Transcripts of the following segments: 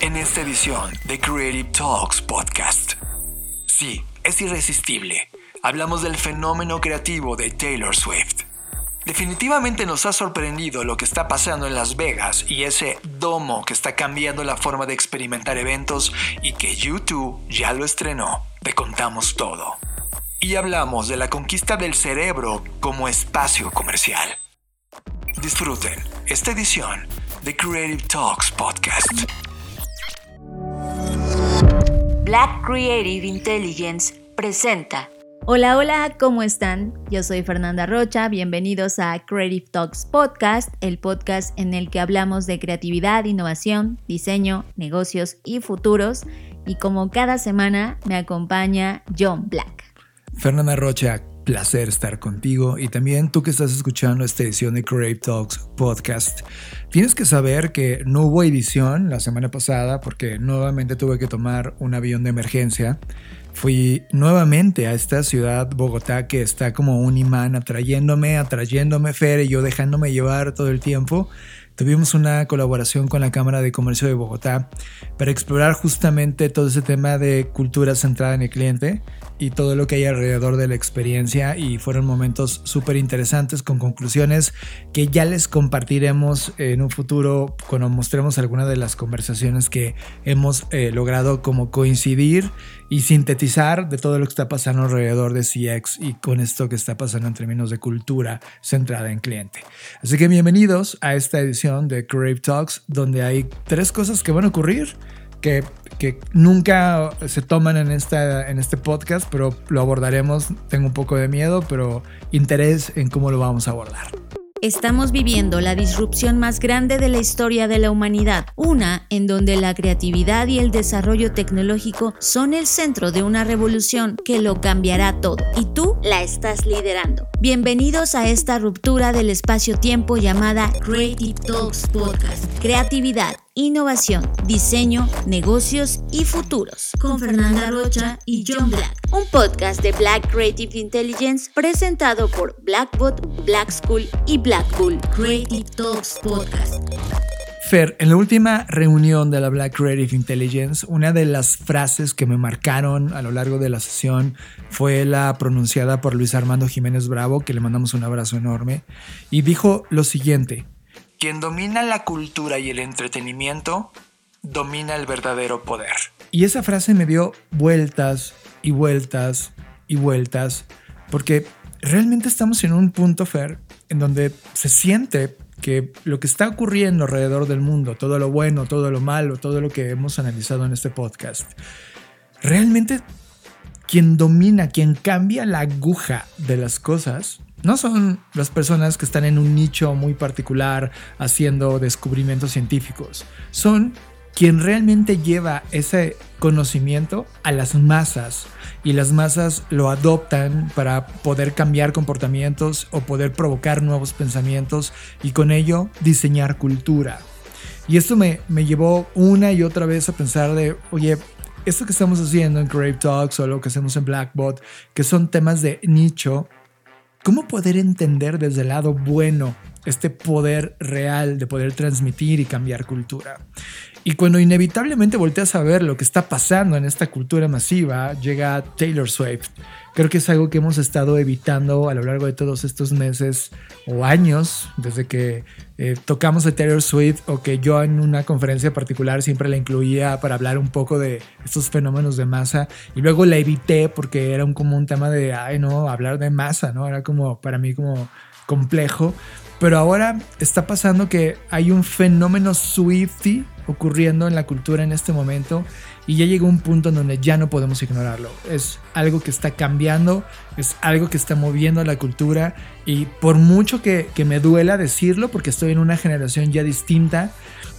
en esta edición de Creative Talks Podcast. Sí, es irresistible. Hablamos del fenómeno creativo de Taylor Swift. Definitivamente nos ha sorprendido lo que está pasando en Las Vegas y ese domo que está cambiando la forma de experimentar eventos y que YouTube ya lo estrenó. Te contamos todo. Y hablamos de la conquista del cerebro como espacio comercial. Disfruten esta edición de Creative Talks Podcast. Black Creative Intelligence presenta. Hola, hola, ¿cómo están? Yo soy Fernanda Rocha, bienvenidos a Creative Talks Podcast, el podcast en el que hablamos de creatividad, innovación, diseño, negocios y futuros. Y como cada semana me acompaña John Black. Fernanda Rocha, placer estar contigo y también tú que estás escuchando esta edición de Creative Talks Podcast. Tienes que saber que no hubo edición la semana pasada porque nuevamente tuve que tomar un avión de emergencia. Fui nuevamente a esta ciudad, Bogotá, que está como un imán atrayéndome, atrayéndome, Fer, y yo dejándome llevar todo el tiempo. Tuvimos una colaboración con la Cámara de Comercio de Bogotá para explorar justamente todo ese tema de cultura centrada en el cliente y todo lo que hay alrededor de la experiencia y fueron momentos súper interesantes con conclusiones que ya les compartiremos en un futuro cuando mostremos algunas de las conversaciones que hemos eh, logrado como coincidir y sintetizar de todo lo que está pasando alrededor de CX y con esto que está pasando en términos de cultura centrada en cliente. Así que bienvenidos a esta edición de Crave Talks donde hay tres cosas que van a ocurrir que, que, nunca se toman en, esta, en este podcast, pero lo abordaremos. Tengo un poco de miedo, pero interés en cómo lo vamos a abordar. Estamos viviendo la disrupción más grande de la historia de la humanidad, una en donde la creatividad y el desarrollo tecnológico son el centro de una revolución que lo cambiará todo, y tú la estás liderando. Bienvenidos a esta ruptura del espacio-tiempo llamada Creative Talks Podcast. Creatividad, innovación, diseño, negocios y futuros. Con Fernanda Rocha y John Black. Un podcast de Black Creative Intelligence presentado por Blackbot, Black School y Blackpool. Creative Talks Podcast. Fer, en la última reunión de la Black Creative Intelligence, una de las frases que me marcaron a lo largo de la sesión fue la pronunciada por Luis Armando Jiménez Bravo, que le mandamos un abrazo enorme, y dijo lo siguiente, quien domina la cultura y el entretenimiento, domina el verdadero poder. Y esa frase me dio vueltas y vueltas y vueltas, porque realmente estamos en un punto, Fer, en donde se siente que lo que está ocurriendo alrededor del mundo, todo lo bueno, todo lo malo, todo lo que hemos analizado en este podcast, realmente quien domina, quien cambia la aguja de las cosas, no son las personas que están en un nicho muy particular haciendo descubrimientos científicos, son quien realmente lleva ese conocimiento a las masas y las masas lo adoptan para poder cambiar comportamientos o poder provocar nuevos pensamientos y con ello diseñar cultura. Y esto me, me llevó una y otra vez a pensar de, oye, esto que estamos haciendo en Crave Talks o lo que hacemos en Blackbot, que son temas de nicho, ¿Cómo poder entender desde el lado bueno este poder real de poder transmitir y cambiar cultura? Y cuando inevitablemente volteas a ver lo que está pasando en esta cultura masiva, llega Taylor Swift. Creo que es algo que hemos estado evitando a lo largo de todos estos meses o años, desde que eh, tocamos a Taylor Swift o que yo en una conferencia particular siempre la incluía para hablar un poco de estos fenómenos de masa y luego la evité porque era un, como un tema de, ay no, hablar de masa, ¿no? Era como para mí como complejo. Pero ahora está pasando que hay un fenómeno Swifty ocurriendo en la cultura en este momento y ya llegó un punto en donde ya no podemos ignorarlo. Es algo que está cambiando, es algo que está moviendo la cultura y por mucho que, que me duela decirlo, porque estoy en una generación ya distinta,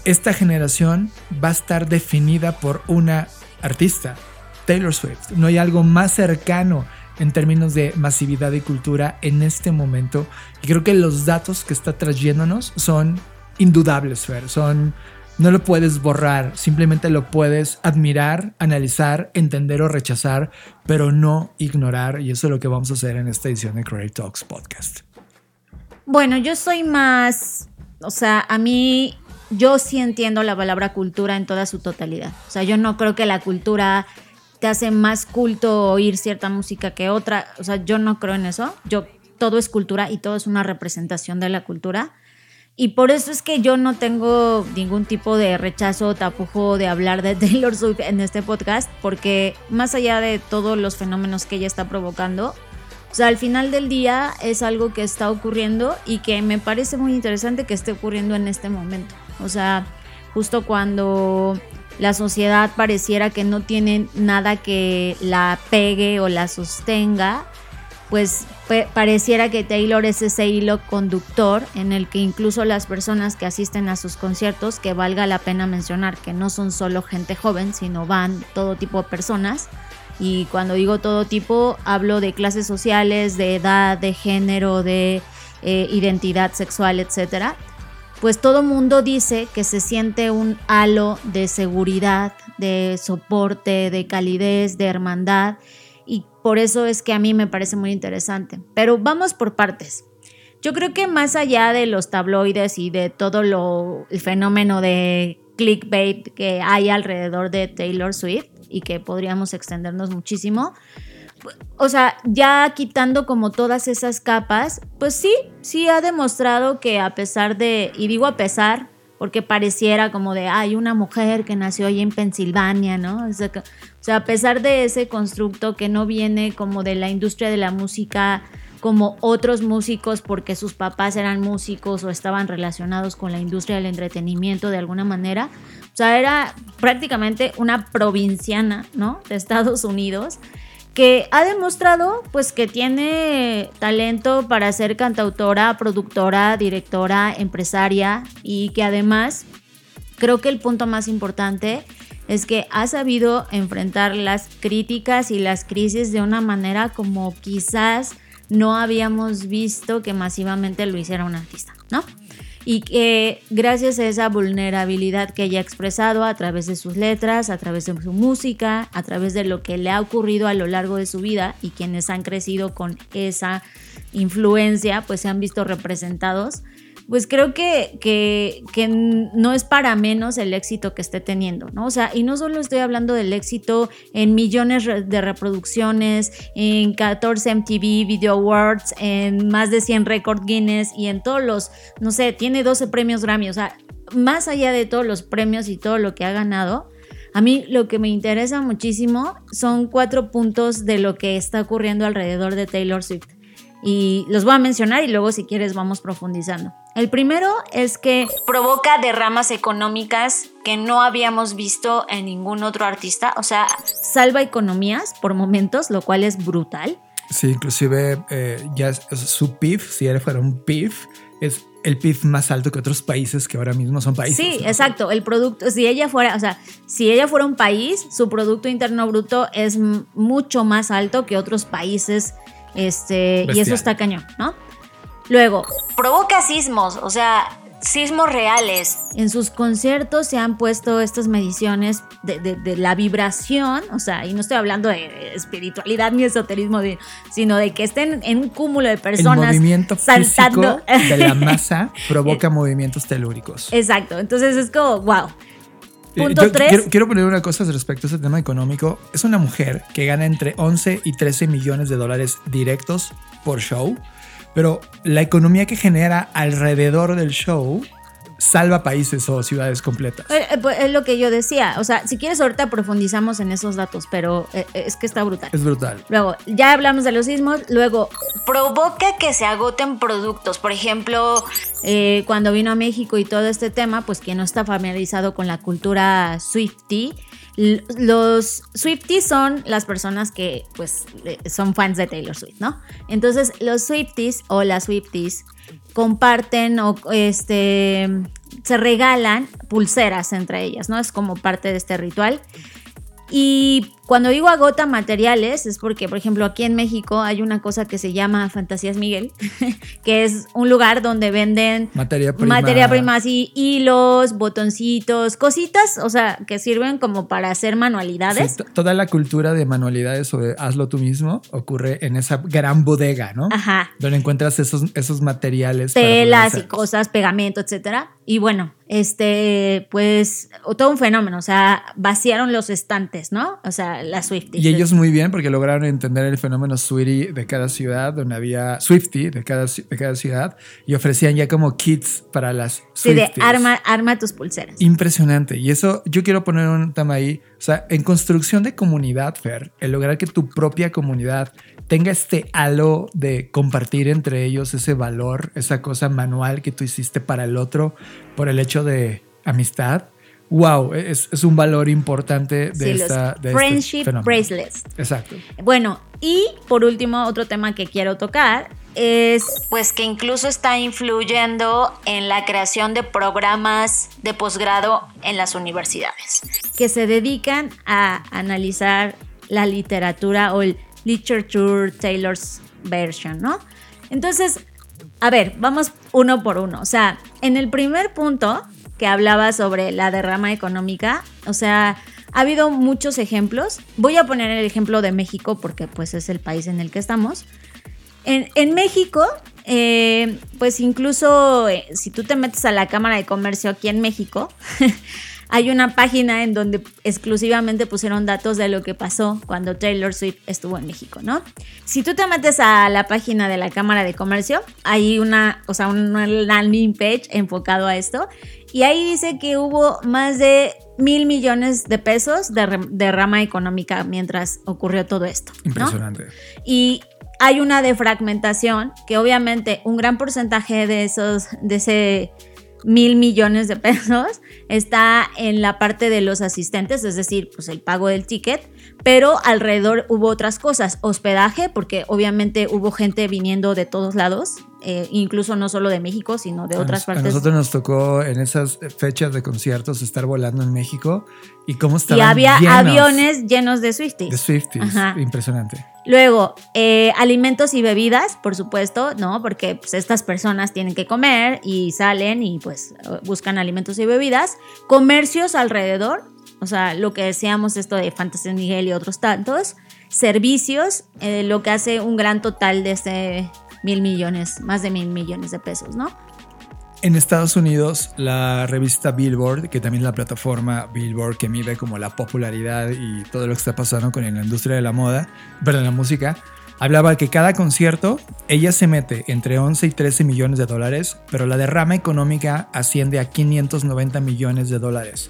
esta generación va a estar definida por una artista, Taylor Swift. No hay algo más cercano en términos de masividad y cultura en este momento. Y creo que los datos que está trayéndonos son indudables, Fer. Son no lo puedes borrar, simplemente lo puedes admirar, analizar, entender o rechazar, pero no ignorar. Y eso es lo que vamos a hacer en esta edición de Creative Talks Podcast. Bueno, yo soy más, o sea, a mí yo sí entiendo la palabra cultura en toda su totalidad. O sea, yo no creo que la cultura te hace más culto oír cierta música que otra. O sea, yo no creo en eso. Yo todo es cultura y todo es una representación de la cultura. Y por eso es que yo no tengo ningún tipo de rechazo o tapujo de hablar de Taylor Swift en este podcast, porque más allá de todos los fenómenos que ella está provocando, o sea, al final del día es algo que está ocurriendo y que me parece muy interesante que esté ocurriendo en este momento. O sea, justo cuando la sociedad pareciera que no tiene nada que la pegue o la sostenga, pues pareciera que Taylor es ese hilo conductor en el que incluso las personas que asisten a sus conciertos, que valga la pena mencionar que no son solo gente joven, sino van todo tipo de personas. Y cuando digo todo tipo, hablo de clases sociales, de edad, de género, de eh, identidad sexual, etcétera. Pues todo mundo dice que se siente un halo de seguridad, de soporte, de calidez, de hermandad y por eso es que a mí me parece muy interesante. Pero vamos por partes. Yo creo que más allá de los tabloides y de todo lo, el fenómeno de clickbait que hay alrededor de Taylor Swift y que podríamos extendernos muchísimo, o sea, ya quitando como todas esas capas, pues sí, sí ha demostrado que a pesar de, y digo a pesar, porque pareciera como de, hay una mujer que nació ahí en Pensilvania, ¿no? O sea, a pesar de ese constructo que no viene como de la industria de la música como otros músicos porque sus papás eran músicos o estaban relacionados con la industria del entretenimiento de alguna manera. O sea, era prácticamente una provinciana, ¿no? De Estados Unidos que ha demostrado pues que tiene talento para ser cantautora, productora, directora, empresaria y que además creo que el punto más importante es que ha sabido enfrentar las críticas y las crisis de una manera como quizás no habíamos visto que masivamente lo hiciera un artista, ¿no? y que gracias a esa vulnerabilidad que ella ha expresado a través de sus letras, a través de su música, a través de lo que le ha ocurrido a lo largo de su vida y quienes han crecido con esa influencia, pues se han visto representados pues creo que, que, no es para menos el éxito que esté teniendo, ¿no? O sea, y no solo estoy hablando del éxito en millones de reproducciones, en 14 MTV Video Awards, en más de 100 Record Guinness y en todos los, no sé, tiene 12 premios Grammy, o sea, más allá de todos los premios y todo lo que ha ganado, a mí lo que me interesa muchísimo son cuatro puntos de lo que está ocurriendo alrededor de Taylor Swift y los voy a mencionar y luego si quieres vamos profundizando. El primero es que provoca derramas económicas que no habíamos visto en ningún otro artista, o sea, salva economías por momentos, lo cual es brutal. Sí, inclusive eh, ya su PIB, si él fuera un PIB, es el PIB más alto que otros países que ahora mismo son países. Sí, exacto. El producto, si ella fuera, o sea, si ella fuera un país, su Producto Interno Bruto es mucho más alto que otros países este, y eso está cañón, ¿no? Luego, provoca sismos, o sea, sismos reales. En sus conciertos se han puesto estas mediciones de, la vibración, o sea, y no estoy hablando de espiritualidad ni esoterismo, sino de que estén en un cúmulo de personas El movimiento saltando. de la masa provoca movimientos telúricos. Exacto, entonces es como, wow. Eh, Punto 3. Quiero, poner una cosa respecto a ese tema económico. Es una mujer que gana entre 11 y 13 millones de dólares directos por show, pero la economía que genera alrededor del show salva países o ciudades completas. Eh, eh, pues, es lo que yo decía. O sea, si quieres, ahorita profundizamos en esos datos, pero eh, es que está brutal. Es brutal. Luego, ya hablamos de los sismos. Luego, provoca que se agoten productos. Por ejemplo, cuando vino a México y todo este tema, pues quien no está familiarizado con la cultura Swifty, los Swifties son las personas que pues son fans de Taylor Swift, ¿no? Entonces los Swifties o las Swifties comparten o este se regalan pulseras entre ellas, ¿no? Es como parte de este ritual. Y Cuando digo agota materiales es porque, por ejemplo, aquí en México hay una cosa que se llama Fantasías Miguel, que es un lugar donde venden materia prima, materia prima así, hilos, botoncitos, cositas, o sea, que sirven como para hacer manualidades. Sí, toda la cultura de manualidades o de hazlo tú mismo ocurre en esa gran bodega, ¿no? Ajá. Donde encuentras esos, esos materiales. Telas y cosas, pegamento, etcétera. Y bueno, este, pues, todo un fenómeno, o sea, vaciaron los estantes, ¿no? O sea, las Swifties. Y ellos muy bien porque lograron entender el fenómeno Sweetie de cada ciudad, donde había Swifty de cada, de cada ciudad, y ofrecían ya como kits para las Swifties. Sí, de arma, arma tus pulseras. Impresionante. Y eso, yo quiero poner un tema ahí, o sea, en construcción de comunidad, Fer, el lograr que tu propia comunidad tenga este halo de compartir entre ellos ese valor, esa cosa manual que tú hiciste para el otro por el hecho de amistad. Wow, es, es un valor importante de esta. De este friendship bracelets. Exacto. Bueno, y por último, otro tema que quiero tocar es. Pues que incluso está influyendo en la creación de programas de posgrado en las universidades. Que se dedican a analizar la literatura o el Literature Taylor's Version, ¿no? Entonces, a ver, vamos uno por uno. O sea, en el primer punto que hablaba sobre la derrama económica, o sea, ha habido muchos ejemplos. Voy a poner el ejemplo de México porque pues es el país en el que estamos. En, México, eh, pues incluso eh, si tú te metes a la Cámara de Comercio aquí en México, hay una página en donde exclusivamente pusieron datos de lo que pasó cuando Taylor Swift estuvo en México, ¿no? Si tú te metes a la página de la Cámara de Comercio, hay una, o sea, un landing page enfocado a esto y ahí dice que hubo más de mil millones de pesos de, rama económica mientras ocurrió todo esto. Impresionante. Y hay una defragmentación que obviamente un gran porcentaje de esos, de ese mil millones de pesos está en la parte de los asistentes, es decir, pues el pago del ticket, pero alrededor hubo otras cosas, hospedaje, porque obviamente hubo gente viniendo de todos lados, eh, incluso no solo de México, sino de otras partes. A nosotros nos tocó en esas fechas de conciertos estar volando en México y cómo estaban Y había aviones llenos de Swifties. De Swifties, impresionante. Luego, eh, alimentos y bebidas, por supuesto, ¿no? Porque pues, estas personas tienen que comer y salen y pues buscan alimentos y bebidas. Comercios alrededor, o sea, lo que decíamos esto de Fantasy Miguel y otros tantos. Servicios, eh, lo que hace un gran total de este mil millones, más de mil millones de pesos, ¿no? En Estados Unidos, la revista Billboard, que también es la plataforma Billboard que mide como la popularidad y todo lo que está pasando con la industria de la moda, perdón, la música, hablaba que cada concierto ella se mete entre 11 y 13 millones de dólares, pero la derrama económica asciende a 590 millones de dólares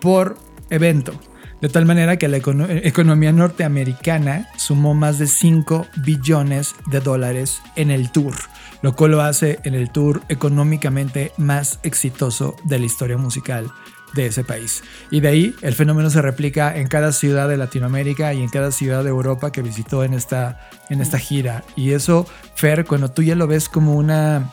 por evento. De tal manera que la economía norteamericana sumó más de 5 billones de dólares en el tour, lo cual lo hace en el tour económicamente más exitoso de la historia musical de ese país. Y de ahí el fenómeno se replica en cada ciudad de Latinoamérica y en cada ciudad de Europa que visitó en esta, en esta gira. Y eso, Fer, cuando tú ya lo ves como una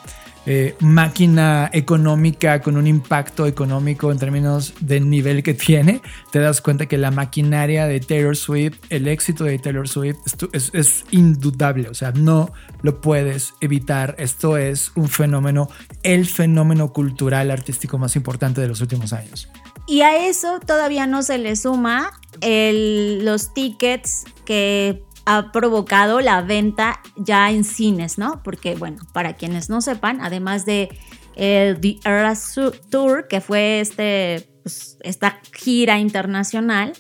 eh, máquina económica con un impacto económico en términos del nivel que tiene, te das cuenta que la maquinaria de Taylor Swift, el éxito de Taylor Swift es, indudable, o sea, no lo puedes evitar. Esto es un fenómeno, el fenómeno cultural artístico más importante de los últimos años. Y a eso todavía no se le suma el, los tickets que ha provocado la venta ya en cines, ¿no? Porque, bueno, para quienes no sepan, además de el The Eras Tour, que fue este, pues, esta gira internacional,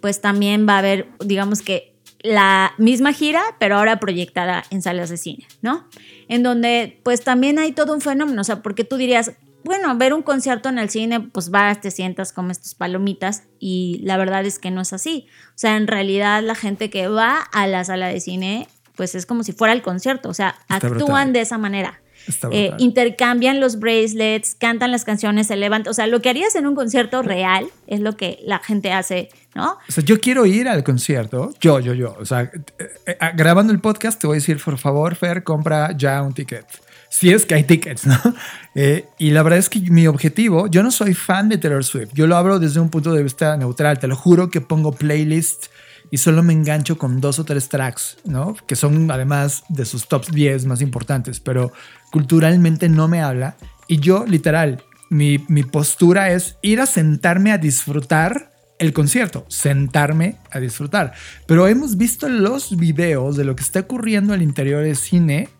pues también va a haber, digamos que la misma gira, pero ahora proyectada en salas de cine, ¿no? En donde pues también hay todo un fenómeno, o sea, porque tú dirías, bueno, ver un concierto en el cine, pues vas, te sientas, comes tus palomitas y la verdad es que no es así. O sea, en realidad la gente que va a la sala de cine, pues es como si fuera el concierto, o sea, actúan de esa manera. Eh, intercambian los bracelets, cantan las canciones, se levantan. O sea, lo que harías en un concierto real es lo que la gente hace, ¿no? O sea, yo quiero ir al concierto, yo, yo, yo. O sea, eh, eh, grabando el podcast te voy a decir, por favor, Fer, compra ya un ticket si es que hay tickets, ¿no? Eh, y la verdad es que mi objetivo, yo no soy fan de Taylor Swift, yo lo hablo desde un punto de vista neutral, te lo juro que pongo playlist y solo me engancho con dos o tres tracks, ¿no? Que son además de sus top 10 más importantes, pero culturalmente no me habla. Y yo, literal, mi, mi postura es ir a sentarme a disfrutar el concierto, sentarme a disfrutar. Pero hemos visto los videos de lo que está ocurriendo al interior del cine.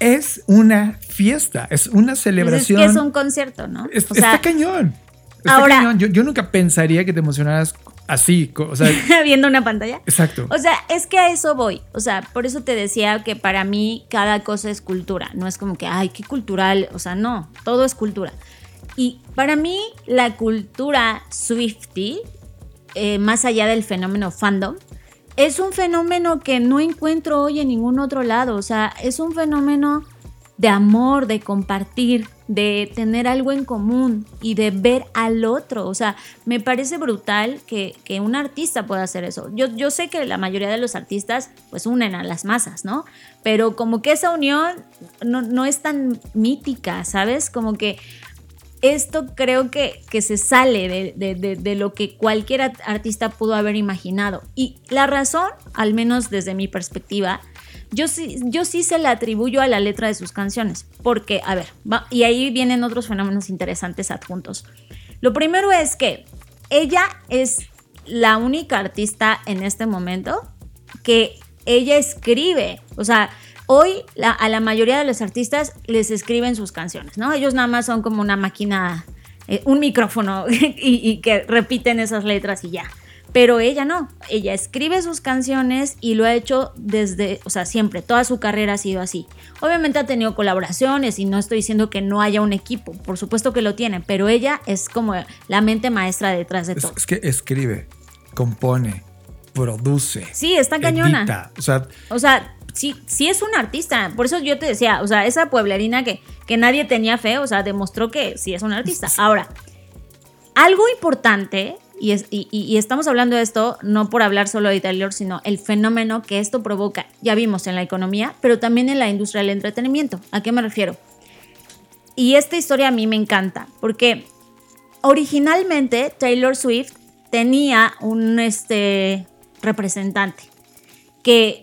Es una fiesta, es una celebración. Pues es que es un concierto, ¿no? Es, está cañón. Está ahora, cañón. Yo, yo, nunca pensaría que te emocionaras así, o sea, viendo una pantalla. Exacto. O sea, es que a eso voy. O sea, por eso te decía que para mí cada cosa es cultura. No es como que, ay, qué cultural. O sea, no, todo es cultura. Y para mí la cultura Swifty eh, más allá del fenómeno fandom, es un fenómeno que no encuentro hoy en ningún otro lado. O sea, es un fenómeno de amor, de compartir, de tener algo en común y de ver al otro. O sea, me parece brutal que, que un artista pueda hacer eso. Yo, yo, sé que la mayoría de los artistas pues unen a las masas, ¿no? Pero como que esa unión no, no es tan mítica, ¿sabes? Como que esto creo que, que se sale de, de, de, lo que cualquier artista pudo haber imaginado. Y la razón, al menos desde mi perspectiva, yo sí, yo sí se la atribuyo a la letra de sus canciones. Porque, a ver, va, y ahí vienen otros fenómenos interesantes adjuntos. Lo primero es que ella es la única artista en este momento que ella escribe. O sea, Hoy la, a la mayoría de los artistas les escriben sus canciones, ¿no? Ellos nada más son como una máquina, eh, un micrófono y, y, que repiten esas letras y ya. Pero ella no, ella escribe sus canciones y lo ha hecho desde, o sea, siempre, toda su carrera ha sido así. Obviamente ha tenido colaboraciones y no estoy diciendo que no haya un equipo, por supuesto que lo tiene, pero ella es como la mente maestra detrás de es, todo. Es que escribe, compone, produce. Sí, está cañona. Edita, o sea, o sea sí, sí es un artista. Por eso yo te decía, o sea, esa pueblerina que, que nadie tenía fe, o sea, demostró que sí es un artista. Ahora, algo importante, y, es, y, y, estamos hablando de esto no por hablar solo de Taylor, sino el fenómeno que esto provoca, ya vimos en la economía, pero también en la industria del entretenimiento. ¿A qué me refiero? Y esta historia a mí me encanta, porque originalmente Taylor Swift tenía un este, representante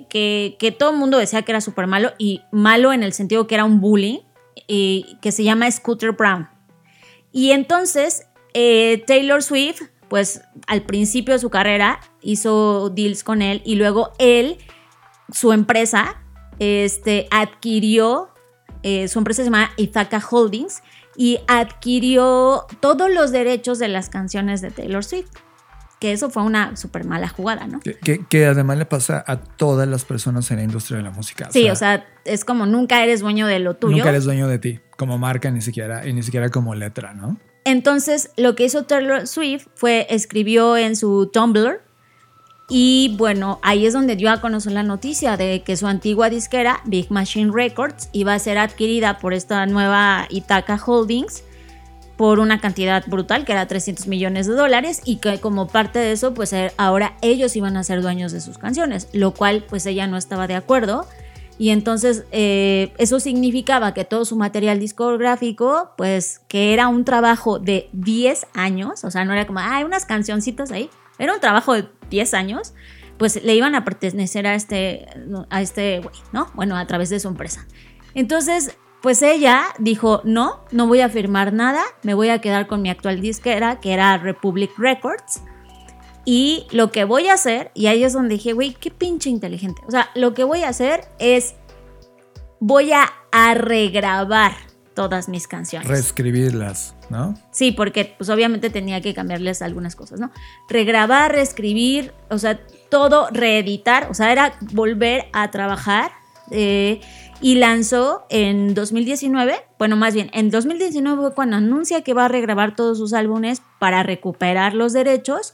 que, todo el mundo decía que era súper malo y malo en el sentido que era un bully, y, que se llama Scooter Brown. Y entonces eh, Taylor Swift, pues al principio de su carrera hizo deals con él y luego él, su empresa, este, adquirió, eh, su empresa se llama Ithaca Holdings y adquirió todos los derechos de las canciones de Taylor Swift que eso fue una súper mala jugada, ¿no? Que, que, que, además le pasa a todas las personas en la industria de la música. Sí, o sea, o sea, es como nunca eres dueño de lo tuyo. Nunca eres dueño de ti, como marca ni siquiera, y ni siquiera como letra, ¿no? Entonces, lo que hizo Taylor Swift fue escribió en su Tumblr y bueno, ahí es donde dio a conocer la noticia de que su antigua disquera, Big Machine Records, iba a ser adquirida por esta nueva Ithaca Holdings por una cantidad brutal que era 300 millones de dólares y que como parte de eso pues eh, ahora ellos iban a ser dueños de sus canciones, lo cual pues ella no estaba de acuerdo y entonces eh, eso significaba que todo su material discográfico pues que era un trabajo de 10 años, o sea no era como, hay unas cancioncitas ahí, era un trabajo de 10 años, pues le iban a pertenecer a este, a este güey, ¿no? Bueno, a través de su empresa. Entonces, pues ella dijo, no, no voy a firmar nada, me voy a quedar con mi actual disquera, que era Republic Records. Y lo que voy a hacer, y ahí es donde dije, güey, qué pinche inteligente. O sea, lo que voy a hacer es, voy a, a regrabar todas mis canciones. Reescribirlas, ¿no? Sí, porque pues obviamente tenía que cambiarles algunas cosas, ¿no? Regrabar, reescribir, o sea, todo, reeditar, o sea, era volver a trabajar. Eh, y lanzó en 2019, bueno, más bien, en 2019 fue cuando anuncia que va a regrabar todos sus álbumes para recuperar los derechos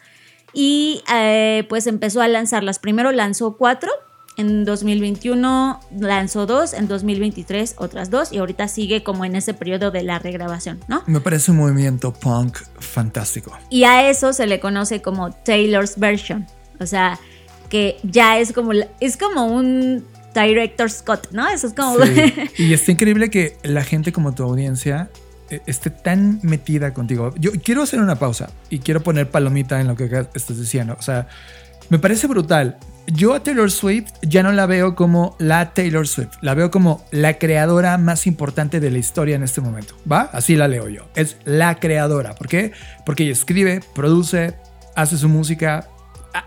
y eh, pues empezó a lanzarlas. Primero lanzó cuatro, en 2021 lanzó dos, en 2023 otras dos y ahorita sigue como en ese periodo de la regrabación, ¿no? Me parece un movimiento punk fantástico. Y a eso se le conoce como Taylor's Version, o sea, que ya es como, es como un Director Scott, ¿no? Eso es como... Sí. Y está increíble que la gente como tu audiencia eh, esté tan metida contigo. Yo quiero hacer una pausa y quiero poner palomita en lo que estás diciendo. O sea, Me parece brutal. Yo a Taylor Swift ya no la veo como la Taylor Swift, la veo como la creadora más importante de la historia en este momento, ¿va? Así la leo yo. Es la creadora. ¿Por qué? Porque ella escribe, produce, hace su música,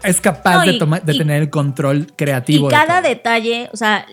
es capaz de, tener el control creativo. Y cada detalle, o sea,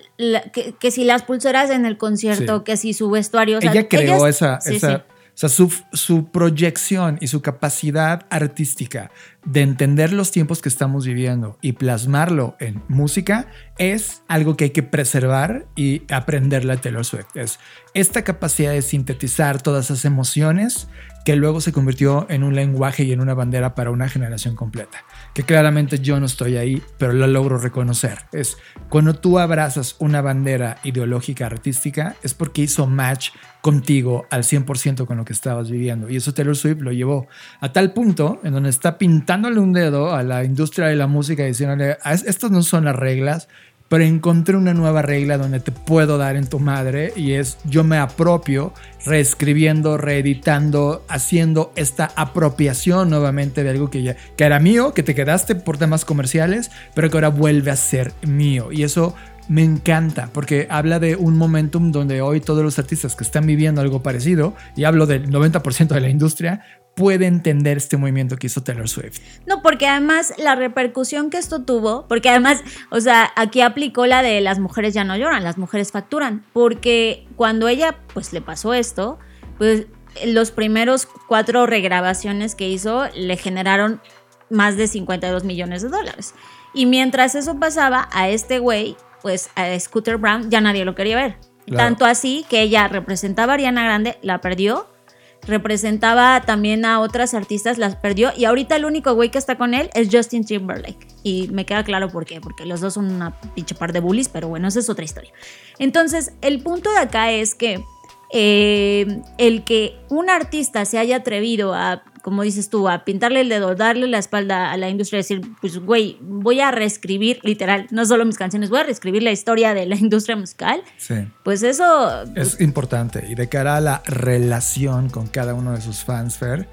que, si las pulseras en el concierto, que si su vestuario. ella creó esa, esa o sea, su, su, proyección y su capacidad artística de entender los tiempos que estamos viviendo y plasmarlo en música es algo que hay que preservar y aprenderle a Taylor Swift. Es esta capacidad de sintetizar todas esas emociones que luego se convirtió en un lenguaje y en una bandera para una generación completa. Que claramente yo no estoy ahí, pero lo logro reconocer. Es cuando tú abrazas una bandera ideológica artística, es porque hizo match contigo al 100% con lo que estabas viviendo. Y eso Taylor Swift lo llevó a tal punto en donde está pintándole un dedo a la industria de la música diciéndole, ah, estas no son las reglas, pero encontré una nueva regla donde te puedo dar en tu madre y es yo me apropio reescribiendo, reeditando, haciendo esta apropiación nuevamente de algo que ya que era mío, que te quedaste por temas comerciales, pero que ahora vuelve a ser mío. Y eso me encanta porque habla de un momentum donde hoy todos los artistas que están viviendo algo parecido, y hablo del 90% de la industria, puede entender este movimiento que hizo Taylor Swift. No, porque además la repercusión que esto tuvo, porque además, o sea, aquí aplicó la de las mujeres ya no lloran, las mujeres facturan, porque cuando ella pues le pasó esto, pues los primeros cuatro regrabaciones que hizo le generaron más de 52 millones de dólares. Y mientras eso pasaba, a este güey, pues a Scooter Brown, ya nadie lo quería ver. Tanto así que ella representaba a Ariana Grande, la perdió, representaba también a otras artistas, las perdió y ahorita el único güey que está con él es Justin Timberlake. Y me queda claro por qué, porque los dos son una pinche par de bullies, pero bueno, esa es otra historia. Entonces, el punto de acá es que eh, el que un artista se haya atrevido a como dices tú, a pintarle el dedo, darle la espalda a la industria, decir, pues, güey, voy a reescribir, literal, no solo mis canciones, voy a reescribir la historia de la industria musical. Sí. Pues eso... Es importante. Y de cara a la relación con cada uno de sus fans, Fer,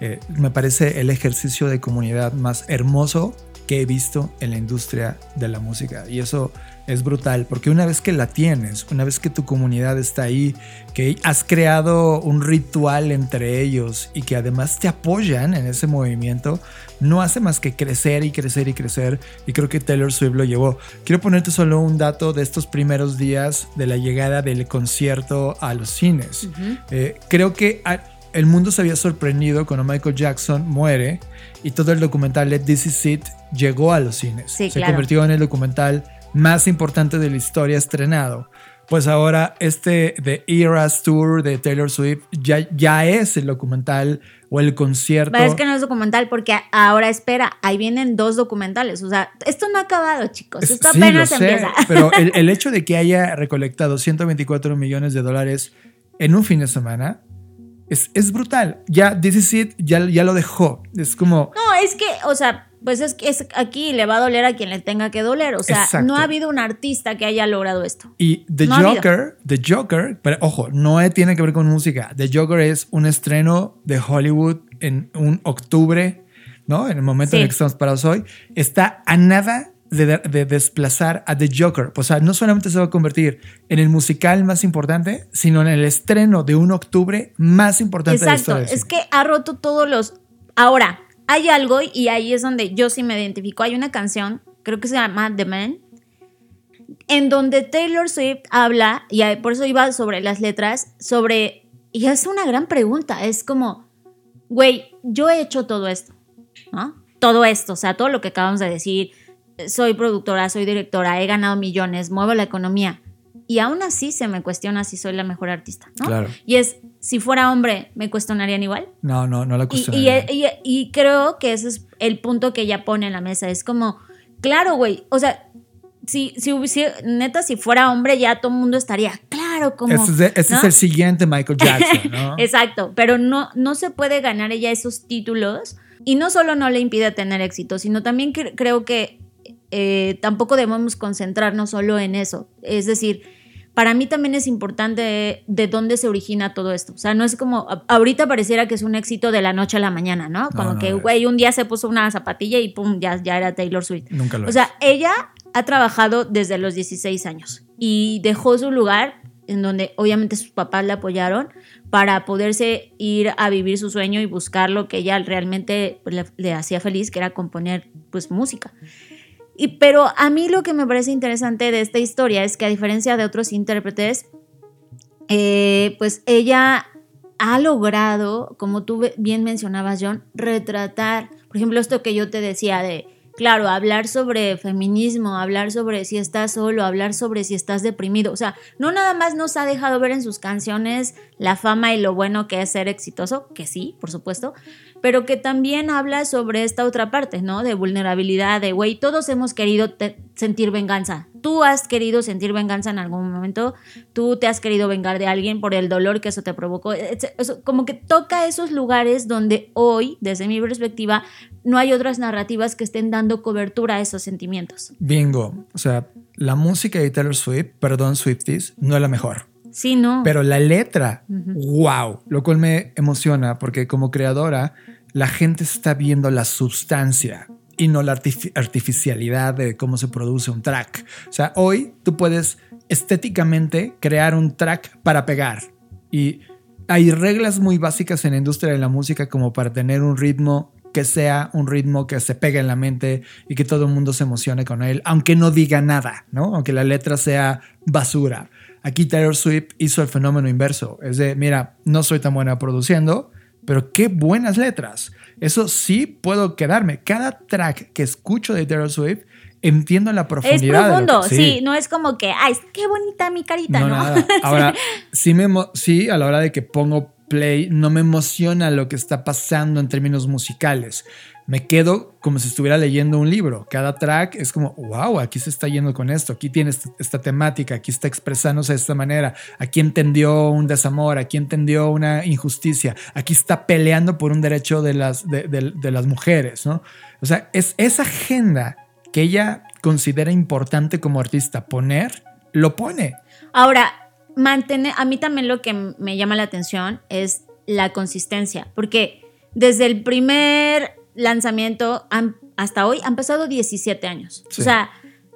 eh, me parece el ejercicio de comunidad más hermoso que he visto en la industria de la música. Y eso es brutal, porque una vez que la tienes, una vez que tu comunidad está ahí, que has creado un ritual entre ellos y que además te apoyan en ese movimiento, no hace más que crecer y crecer y crecer. Y creo que Taylor Swift lo llevó. Quiero ponerte solo un dato de estos primeros días de la llegada del concierto a los cines. Eh, creo que el mundo se había sorprendido cuando Michael Jackson muere y todo el documental Let This Is It llegó a los cines. se convirtió en el documental más importante de la historia estrenado. Pues ahora este The Eras Tour de Taylor Swift ya, ya es el documental o el concierto. es que no es documental porque ahora espera, ahí vienen dos documentales. O sea, esto no ha acabado, chicos. Esto apenas empieza. Pero el, hecho de que haya recolectado 124 millones de dólares en un fin de semana es, es brutal. Ya This It ya, ya lo dejó. Es como. No, es que, o sea, pues es que es aquí le va a doler a quien le tenga que doler. O sea, no ha habido un artista que haya logrado esto. Y The Joker, The Joker, pero ojo, no tiene que ver con música. The Joker es un estreno de Hollywood en un octubre, ¿no? En el momento en el que estamos parados hoy. Está a nada de, desplazar a The Joker. O sea, no solamente se va a convertir en el musical más importante, sino en el estreno de un octubre más importante de la historia. Es que ha roto todos los. Ahora, hay algo y ahí es donde yo sí me identifico. Hay una canción, creo que se llama The Man, en donde Taylor Swift habla, y por eso iba sobre las letras, sobre, y es una gran pregunta, es como, güey, yo he hecho todo esto. Todo esto, o sea, todo lo que acabamos de decir, soy productora, soy directora, he ganado millones, muevo la economía, y aún así se me cuestiona si soy la mejor artista, ¿no? Claro. Y es, si fuera hombre, ¿me cuestionarían igual? No, no, no la cuestionaría. Y, creo que ese es el punto que ella pone en la mesa. Es como, claro, güey, o sea, si, si, neta, si fuera hombre, ya todo el mundo estaría, claro, como... Ese es, es el siguiente Michael Jackson, ¿no? Exacto, pero no, no se puede ganar ella esos títulos. Y no solo no le impide tener éxito, sino también creo que eh, tampoco debemos concentrarnos solo en eso. Es decir, para mí también es importante de dónde se origina todo esto. O sea, no es como, ahorita pareciera que es un éxito de la noche a la mañana, ¿no? Como que, güey, un día se puso una zapatilla y pum, ya, ya era Taylor Swift. Nunca lo O sea, ella ha trabajado desde los 16 años y dejó su lugar en donde obviamente sus papás le apoyaron para poderse ir a vivir su sueño y buscar lo que ella realmente pues, le, le, hacía feliz, que era componer pues música. Y, pero a mí lo que me parece interesante de esta historia es que a diferencia de otros intérpretes, eh, pues ella ha logrado, como tú bien mencionabas, John, retratar, por ejemplo, esto que yo te decía de claro, hablar sobre feminismo, hablar sobre si estás solo, hablar sobre si estás deprimido. O sea, no nada más nos ha dejado ver en sus canciones la fama y lo bueno que es ser exitoso, que sí, por supuesto, pero que también habla sobre esta otra parte, ¿no? De vulnerabilidad, de, güey, todos hemos querido sentir venganza. Tú has querido sentir venganza en algún momento, tú te has querido vengar de alguien por el dolor que eso te provocó. Eso, como que toca esos lugares donde hoy, desde mi perspectiva, no hay otras narrativas que estén dando cobertura a esos sentimientos. Bingo. O sea, la música de Taylor Swift, perdón, Swifties, no es la mejor. Sí, no. Pero la letra, wow, lo cual me emociona porque como creadora, la gente está viendo la sustancia y no la artificialidad de cómo se produce un track. O sea, hoy tú puedes estéticamente crear un track para pegar y hay reglas muy básicas en la industria de la música como para tener un ritmo que sea un ritmo que se pegue en la mente y que todo el mundo se emocione con él, aunque no diga nada, ¿no? Aunque la letra sea basura. Aquí Taylor Swift hizo el fenómeno inverso. Es de, mira, no soy tan buena produciendo, pero qué buenas letras. Eso sí puedo quedarme. Cada track que escucho de Taylor Swift entiendo la profundidad. Es profundo, sí. no es como que, ay, qué bonita mi carita, ¿no? Nada. Ahora, sí, me, sí, a la hora de que pongo play, no me emociona lo que está pasando en términos musicales me quedo como si estuviera leyendo un libro. Cada track es como, wow, aquí se está yendo con esto, aquí tiene esta, temática, aquí está expresándose de esta manera, aquí entendió un desamor, aquí entendió una injusticia, aquí está peleando por un derecho de las, de, las mujeres, ¿no? O sea, es esa agenda que ella considera importante como artista poner, lo pone. Ahora, mantener, a mí también lo que me llama la atención es la consistencia, porque desde el primer lanzamiento hasta hoy han pasado 17 años. O sea,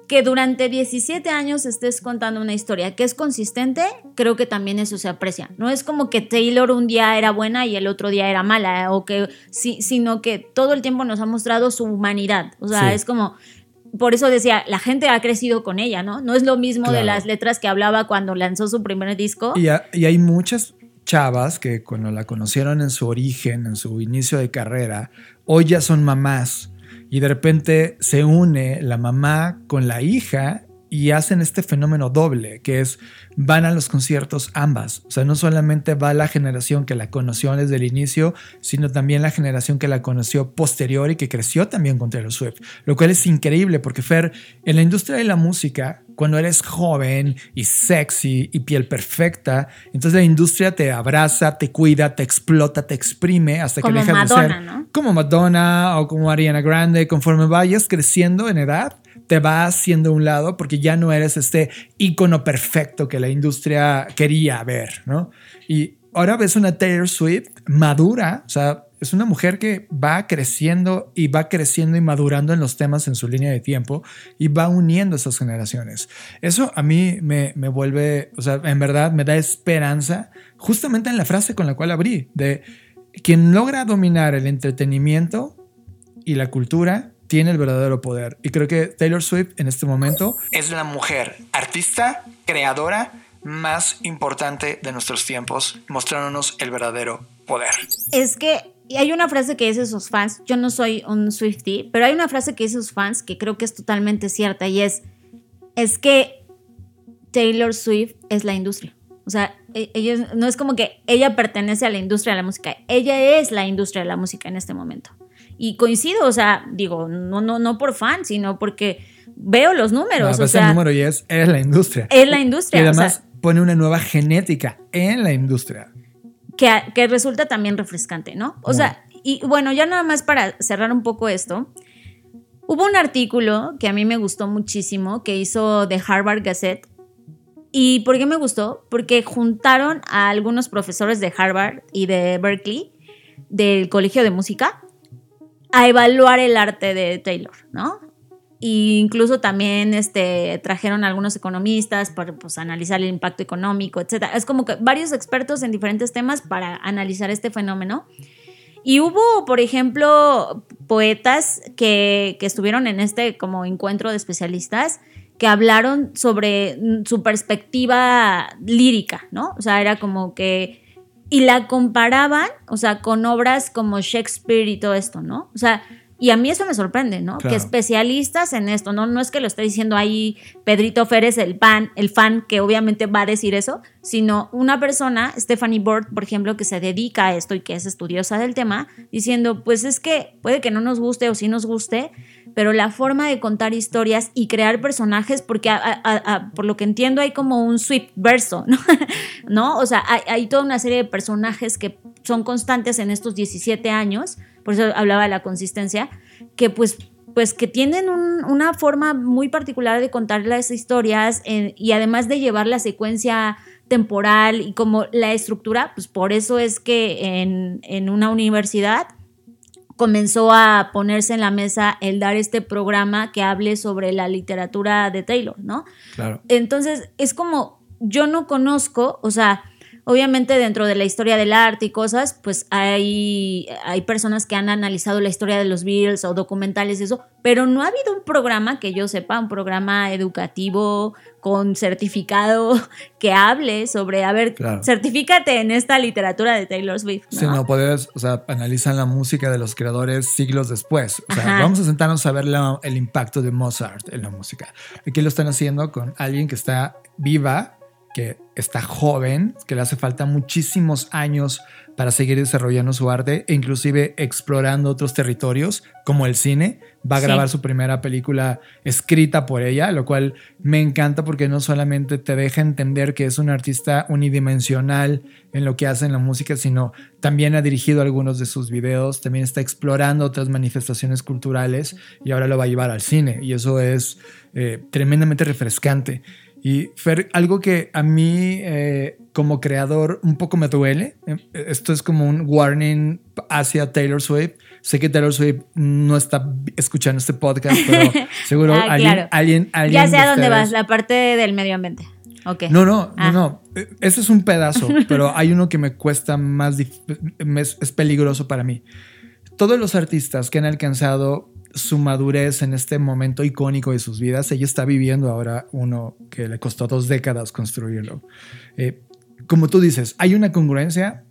que durante 17 años estés contando una historia que es consistente, creo que también eso se aprecia. No es como que Taylor un día era buena y el otro día era mala, o que, sí, sino que todo el tiempo nos ha mostrado su humanidad. O sea, es como, por eso decía, la gente ha crecido con ella, ¿no? No es lo mismo de las letras que hablaba cuando lanzó su primer disco. Y, y hay muchas chavas que cuando la conocieron en su origen, en su inicio de carrera, hoy ya son mamás y de repente se une la mamá con la hija y hacen este fenómeno doble, que es van a los conciertos ambas. O sea, no solamente va la generación que la conoció desde el inicio, sino también la generación que la conoció posterior y que creció también con Taylor Swift. Lo cual es increíble porque Fer, en la industria de la música, cuando eres joven y sexy y piel perfecta, entonces la industria te abraza, te cuida, te explota, te exprime hasta que dejas de ser como Madonna o como Ariana Grande. Conforme vayas creciendo en edad, te va haciendo un lado porque ya no eres este icono perfecto que la industria quería ver, ¿no? Y ahora ves una Taylor Swift madura, o sea, es una mujer que va creciendo y va creciendo y madurando en los temas en su línea de tiempo y va uniendo esas generaciones. Eso a mí me, me vuelve, o sea, en verdad me da esperanza justamente en la frase con la cual abrí, de quien logra dominar el entretenimiento y la cultura tiene el verdadero poder. Y creo que Taylor Swift en este momento es la mujer artista, creadora más importante de nuestros tiempos, mostrándonos el verdadero poder. Es que hay una frase que dice sus fans, yo no soy un Swiftie, pero hay una frase que dice sus fans que creo que es totalmente cierta y es, es que Taylor Swift es la industria. O sea, e, ella, no es como que ella pertenece a la industria de la música, ella es la industria de la música en este momento. Y coincido, o sea, digo, no, no, no por fan, sino porque veo los números. o sea, el número y es, es la industria. Es la industria. Y además pone una nueva genética en la industria. Que, que resulta también refrescante, ¿no? O sea, y bueno, ya nada más para cerrar un poco esto. Hubo un artículo que a mí me gustó muchísimo que hizo The Harvard Gazette ¿Y por qué me gustó? Porque juntaron a algunos profesores de Harvard y de Berkeley, del Colegio de Música, a evaluar el arte de Taylor, ¿no? E incluso también este, trajeron algunos economistas para pues, analizar el impacto económico, etc. Es como que varios expertos en diferentes temas para analizar este fenómeno. Y hubo, por ejemplo, poetas que, que estuvieron en este como encuentro de especialistas que hablaron sobre su perspectiva lírica, ¿no? O sea, era como que... Y la comparaban, o sea, con obras como Shakespeare y todo esto, ¿no? O sea, y a mí eso me sorprende, ¿no? Que especialistas en esto, ¿no? No es que lo esté diciendo ahí Pedrito Férez, el fan, el fan que obviamente va a decir eso, sino una persona, Stephanie Bort, por ejemplo, que se dedica a esto y que es estudiosa del tema, diciendo, pues es que puede que no nos guste o sí nos guste, pero la forma de contar historias y crear personajes, porque por lo que entiendo hay como un sweep verso, ¿no? ¿No? O sea, hay, hay toda una serie de personajes que son constantes en estos 17 años por eso hablaba de la consistencia, que pues pues que tienen una forma muy particular de contar las historias y además de llevar la secuencia temporal y como la estructura, pues por eso es que en, en, una universidad comenzó a ponerse en la mesa el dar este programa que hable sobre la literatura de Taylor, ¿no? Claro. Entonces, es como, yo no conozco, o sea, Obviamente dentro de la historia del arte y cosas, pues hay, hay personas que han analizado la historia de los Beatles o documentales y eso, pero no ha habido un programa que yo sepa, un programa educativo con certificado que hable sobre, a ver, certifícate en esta literatura de Taylor Swift. ¿no? Sí, no puedes, o sea, analizan la música de los creadores siglos después. O sea, vamos a sentarnos a ver el impacto de Mozart en la música. Aquí lo están haciendo con alguien que está viva que está joven, que le hace falta muchísimos años para seguir desarrollando su arte e inclusive explorando otros territorios como el cine. Va a grabar su primera película escrita por ella, lo cual me encanta porque no solamente te deja entender que es un artista unidimensional en lo que hace en la música, sino también ha dirigido algunos de sus videos, también está explorando otras manifestaciones culturales y ahora lo va a llevar al cine y eso es eh, tremendamente refrescante. Y Fer, algo que a mí eh, como creador un poco me duele, eh, esto es como un warning hacia Taylor Swift. Sé que Taylor Swift no está escuchando este podcast, pero seguro ah, alguien, alguien, alguien, Ya sé a dónde vas, la parte del medio ambiente. Okay. No, no, no, ah. no. E, ese es un pedazo, pero hay uno que me cuesta más, es peligroso para mí. Todos los artistas que han alcanzado su madurez en este momento icónico de sus vidas. Ella está viviendo ahora uno que le costó dos décadas construirlo. Eh, como tú dices, hay una congruencia,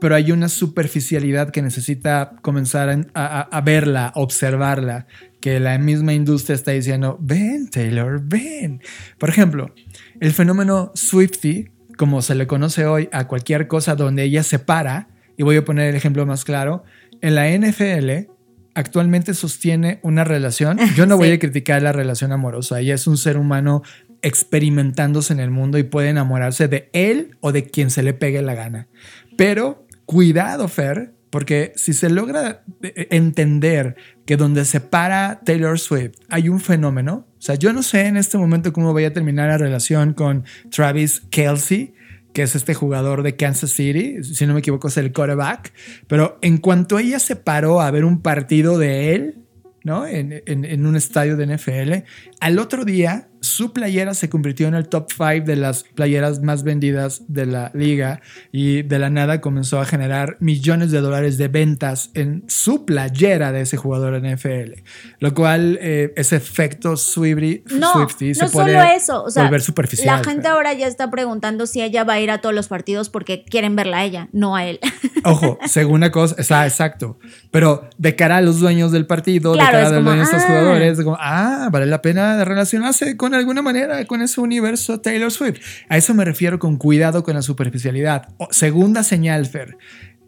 pero hay una superficialidad que necesita comenzar a, verla, observarla, que la misma industria está diciendo, ven Taylor, ven. Por ejemplo, el fenómeno Swifty, como se le conoce hoy a cualquier cosa donde ella se para, y voy a poner el ejemplo más claro, en la NFL actualmente sostiene una relación. Yo no voy a criticar la relación amorosa. Ella es un ser humano experimentándose en el mundo y puede enamorarse de él o de quien se le pegue la gana. Pero cuidado, Fer, porque si se logra eh, entender que donde se para Taylor Swift hay un fenómeno, o sea, yo no sé en este momento cómo voy a terminar la relación con Travis Kelsey, que es este jugador de Kansas City, si no me equivoco es el quarterback, pero en cuanto ella se paró a ver un partido de él, ¿no? En, en, un estadio de NFL. Al otro día, su playera se convirtió en el top 5 de las playeras más vendidas de la liga y de la nada comenzó a generar millones de dólares de ventas en su playera de ese jugador en NFL. Lo cual, eh, ese efecto Swifty, no, Swifty se puede solo eso, o sea, volver superficial. La gente ahora ya está preguntando si ella va a ir a todos los partidos porque quieren verla a ella, no a él. Ojo, segunda cosa, está exacto. Pero de cara a los dueños del partido, de cara a los dueños de estos ah". jugadores, como, ah, vale la pena relacionarse con de alguna manera con ese universo Taylor Swift. A eso me refiero con cuidado con la superficialidad. segunda señal, Fer.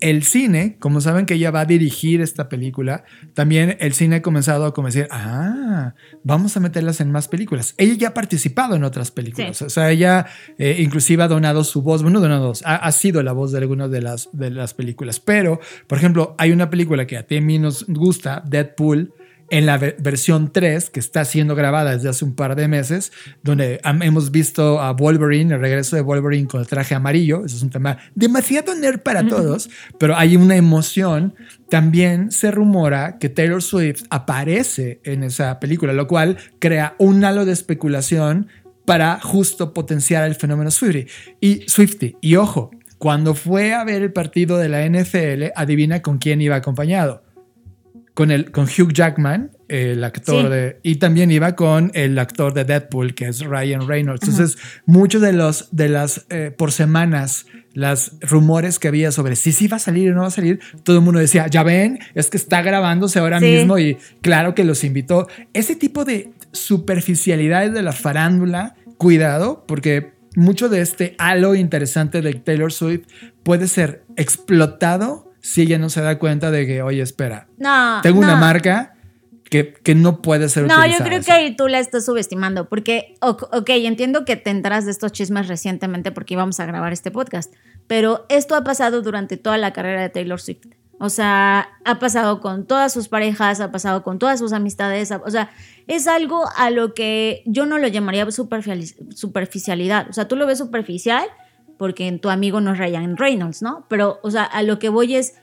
El cine, como saben que ella va a dirigir esta película, también el cine ha comenzado a decir, ah, vamos a meterlas en más películas. Ella ya ha participado en otras películas, o sea, ella eh, inclusive ha donado su voz, bueno, donado, ha, ha sido la voz de algunas de las, de las películas, pero, por ejemplo, hay una película que a ti a mí nos gusta, Deadpool, en la versión 3, que está siendo grabada desde hace un par de meses, donde hemos visto a Wolverine, el regreso de Wolverine con el traje amarillo. Eso es un tema demasiado nerd para todos, pero hay una emoción. También se rumora que Taylor Swift aparece en esa película, lo cual crea un halo de especulación para justo potenciar el fenómeno Swifty. Y Swifty, y ojo, cuando fue a ver el partido de la NFL, adivina con quién iba acompañado. Con, el, con Hugh Jackman, el actor de... Y también iba con el actor de Deadpool, que es Ryan Reynolds. Entonces, muchos de los de las eh, por semanas, las rumores que había sobre si sí va a salir o no va a salir, todo el mundo decía, ya ven, es que está grabándose ahora mismo y claro que los invitó. Ese tipo de superficialidades de la farándula, cuidado, porque mucho de este halo interesante de Taylor Swift puede ser explotado si ella no se da cuenta de que, oye, espera, no, tengo una marca que, que, no puede ser No, yo creo que ahí tú la estás subestimando, porque, ok, entiendo que te enteras de estos chismes recientemente porque íbamos a grabar este podcast, pero esto ha pasado durante toda la carrera de Taylor Swift. O sea, ha pasado con todas sus parejas, ha pasado con todas sus amistades, o sea, es algo a lo que yo no lo llamaría superficialidad. O sea, tú lo ves superficial porque en tu amigo no es Ryan Reynolds, ¿no? Pero, o sea, a lo que voy es,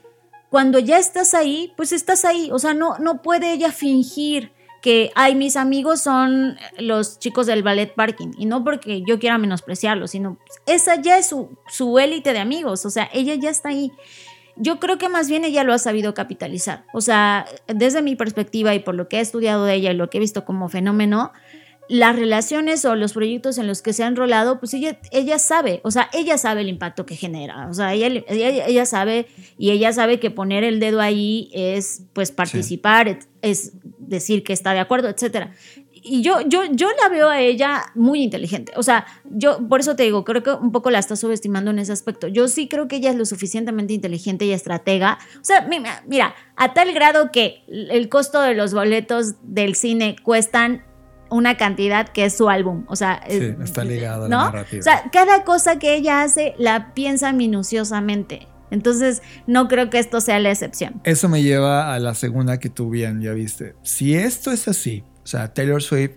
cuando ya estás ahí, pues estás ahí. O sea, no, no puede ella fingir que, ay, mis amigos son los chicos del ballet parking. Y no porque yo quiera menospreciarlos, sino esa ya es su, su élite de amigos. O sea, ella ya está ahí yo creo que más bien ella lo ha sabido capitalizar. O sea, desde mi perspectiva y por lo que he estudiado de ella y lo que he visto como fenómeno, las relaciones o los proyectos en los que se ha enrolado, pues ella, ella sabe, o sea, ella sabe el impacto que genera, o sea, ella, ella, sabe y ella sabe que poner el dedo ahí es pues participar, es decir que está de acuerdo, etcétera y yo, yo, yo la veo a ella muy inteligente. O sea, yo por eso te digo, creo que un poco la está subestimando en ese aspecto. Yo sí creo que ella es lo suficientemente inteligente y estratega. O sea, mira, a tal grado que el costo de los boletos del cine cuestan una cantidad que es su álbum. O sea, sí, está ligado a la narrativa. O sea, cada cosa que ella hace la piensa minuciosamente. Entonces, no creo que esto sea la excepción. Eso me lleva a la segunda que tú bien ya viste. Si esto es así, o sea, Taylor Swift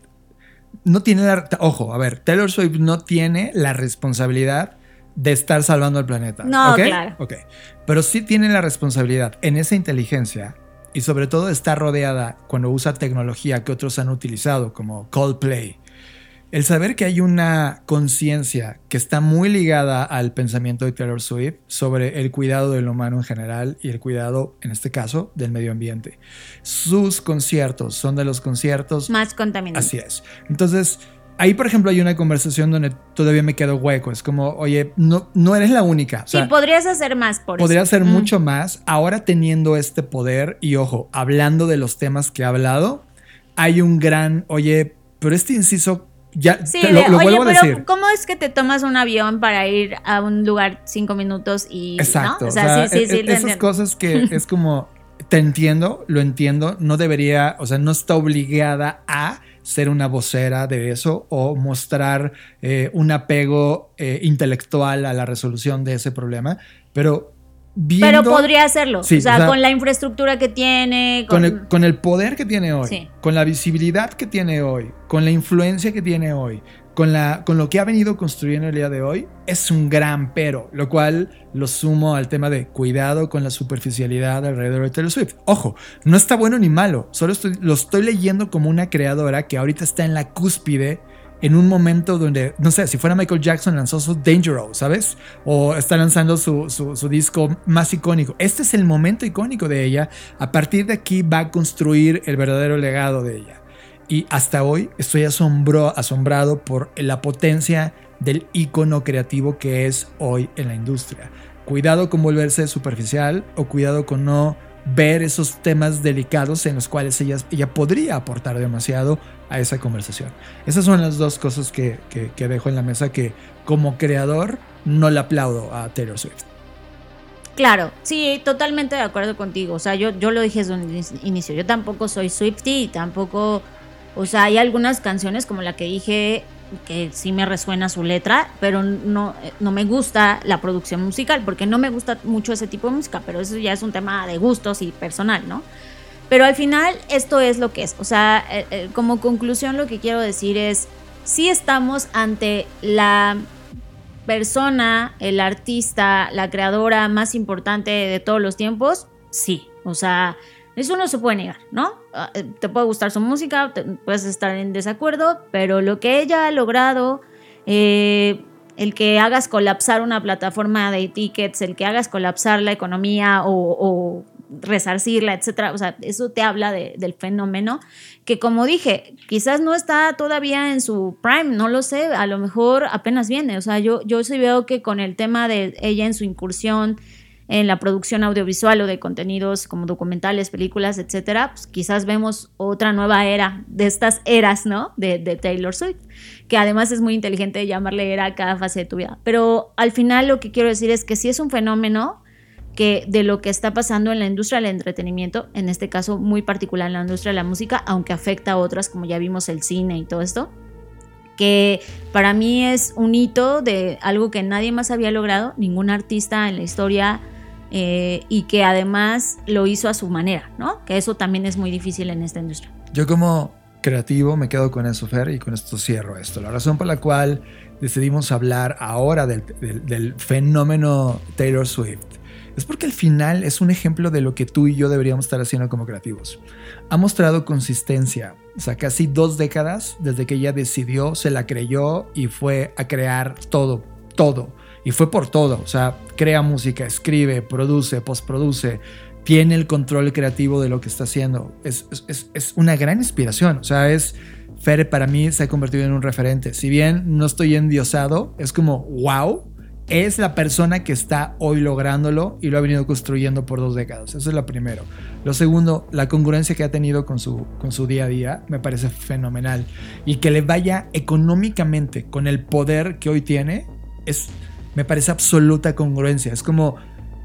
no tiene la... Ojo, a ver, Taylor Swift no tiene la responsabilidad de estar salvando al planeta. No, claro. Ok. Pero sí tiene la responsabilidad en esa inteligencia y sobre todo está rodeada cuando usa tecnología que otros han utilizado, como Coldplay, el saber que hay una conciencia que está muy ligada al pensamiento de Taylor Swift sobre el cuidado del humano en general y el cuidado, en este caso, del medio ambiente. Sus conciertos son de los conciertos más contaminados. Así es. Entonces, Ahí, por ejemplo, hay una conversación donde todavía me quedo hueco. Es como, oye, no, no eres la única. sí, podrías hacer más por Podría hacer mucho más. Ahora teniendo este poder y, ojo, hablando de los temas que ha hablado, hay un gran, oye, pero este inciso ya sí, lo, vuelvo a decir. ¿Cómo es que te tomas un avión para ir a un lugar cinco minutos y. Exacto. O sea, sí, sí, e, sí, esas cosas que es como. Te entiendo, lo entiendo. No debería, o sea, no está obligada a ser una vocera de eso o mostrar eh, un apego eh, intelectual a la resolución de ese problema. Pero pero podría hacerlo. o, sea, con la infraestructura que tiene. Con, el, poder que tiene hoy. Con la visibilidad que tiene hoy. Con la influencia que tiene hoy. Con, lo que ha venido construyendo el día de hoy. Es un gran pero. Lo cual lo sumo al tema de cuidado con la superficialidad alrededor de Taylor Swift. Ojo, no está bueno ni malo. Solo lo estoy leyendo como una creadora que ahorita está en la cúspide en un momento donde, no sé, si fuera Michael Jackson lanzó su Dangerous, ¿sabes? O está lanzando su, disco más icónico. Este es el momento icónico de ella. A partir de aquí va a construir el verdadero legado de ella. Y hasta hoy estoy asombro, asombrado por la potencia del icono creativo que es hoy en la industria. Cuidado con volverse superficial o cuidado con no ver esos temas delicados en los cuales ella, ella podría aportar demasiado a esa conversación. Esas son las dos cosas que, que, dejo en la mesa que como creador no le aplaudo a Taylor Swift. Claro, sí, totalmente de acuerdo contigo. O sea, yo, yo lo dije desde un inicio. Yo tampoco soy Swifty y tampoco. O sea, hay algunas canciones como la que dije que sí me resuena su letra, pero no, no me gusta la producción musical, porque no me gusta mucho ese tipo de música, pero eso ya es un tema de gustos y personal, ¿no? Pero al final esto es lo que es. O sea, eh, eh, como conclusión lo que quiero decir es, si estamos ante la persona, el artista, la creadora más importante de todos los tiempos, sí. O sea, eso no se puede negar, ¿no? Ah, eh, te puede gustar su música, puedes estar en desacuerdo, pero lo que ella ha logrado, el que hagas colapsar una plataforma de tickets, el que hagas colapsar la economía o resarcirla, etcétera. O sea, eso te habla del fenómeno que, como dije, quizás no está todavía en su prime, no lo sé, a lo mejor apenas viene. O sea, yo, yo sí veo que con el tema de ella en su incursión en la producción audiovisual o de contenidos como documentales, películas, etcétera, pues quizás vemos otra nueva era de estas eras, ¿no? De, de Taylor Swift, que además es muy inteligente llamarle era a cada fase de tu vida. Pero al final lo que quiero decir es que si es un fenómeno, que de lo que está pasando en la industria del entretenimiento, en este caso muy particular en la industria de la música, aunque afecta a otras como ya vimos el cine y todo esto, que para mí es un hito de algo que nadie más había logrado, ningún artista en la historia, eh, y que además lo hizo a su manera, ¿no? Que eso también es muy difícil en esta industria. Yo como creativo me quedo con eso, Fer, y con esto cierro esto. La razón por la cual decidimos hablar ahora del, del fenómeno Taylor Swift es porque al final es un ejemplo de lo que tú y yo deberíamos estar haciendo como creativos. Ha mostrado consistencia, o sea, casi dos décadas desde que ella decidió, se la creyó y fue a crear todo, todo. Y fue por todo, o sea, crea música, escribe, produce, postproduce, tiene el control creativo de lo que está haciendo. Es, es, es una gran inspiración, o sea, es... Fer para mí se ha convertido en un referente. Si bien no estoy endiosado, es como wow, es la persona que está hoy lográndolo y lo ha venido construyendo por dos décadas. Eso es lo primero. Lo segundo, la congruencia que ha tenido con su, con su día a día me parece fenomenal. Y que le vaya económicamente con el poder que hoy tiene, es, me parece absoluta congruencia. Es como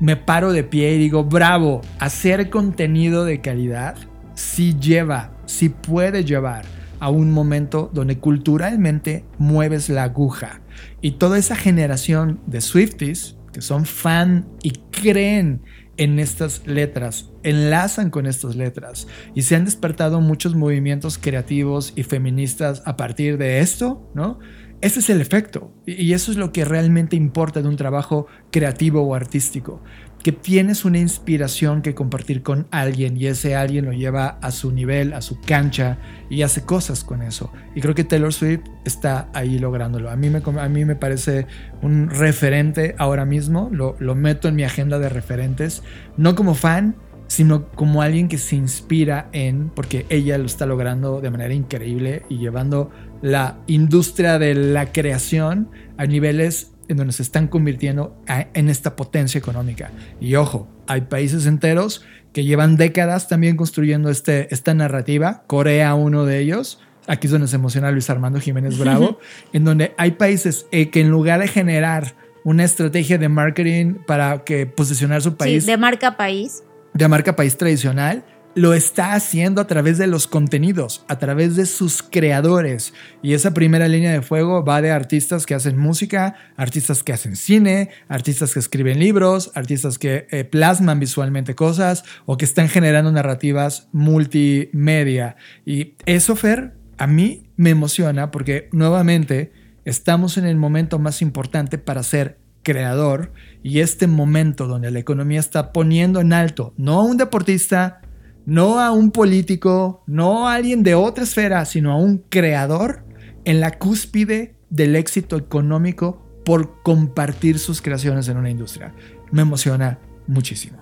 me paro de pie y digo, bravo, hacer contenido de calidad sí lleva, sí puede llevar a un momento donde culturalmente mueves la aguja y toda esa generación de Swifties que son fan y creen en estas letras, enlazan con estas letras y se han despertado muchos movimientos creativos y feministas a partir de esto, ¿no? Ese es el efecto y eso es lo que realmente importa de un trabajo creativo o artístico que tienes una inspiración que compartir con alguien y ese alguien lo lleva a su nivel, a su cancha y hace cosas con eso. Y creo que Taylor Swift está ahí lográndolo. A mí me, a mí me parece un referente ahora mismo, lo, lo meto en mi agenda de referentes, no como fan, sino como alguien que se inspira en, porque ella lo está logrando de manera increíble y llevando la industria de la creación a niveles en donde se están convirtiendo en esta potencia económica. Y ojo, hay países enteros que llevan décadas también construyendo este, esta narrativa, Corea uno de ellos, aquí es donde se emociona Luis Armando Jiménez Bravo, en donde hay países eh, que en lugar de generar una estrategia de marketing para que posicionar su país... de marca país. De marca país tradicional, lo está haciendo a través de los contenidos, a través de sus creadores. Y esa primera línea de fuego va de artistas que hacen música, artistas que hacen cine, artistas que escriben libros, artistas que eh, plasman visualmente cosas o que están generando narrativas multimedia. Y eso, Fer, a mí me emociona porque nuevamente estamos en el momento más importante para ser creador y este momento donde la economía está poniendo en alto no a un deportista, no a un político, no a alguien de otra esfera, sino a un creador en la cúspide del éxito económico por compartir sus creaciones en una industria. Me emociona muchísimo.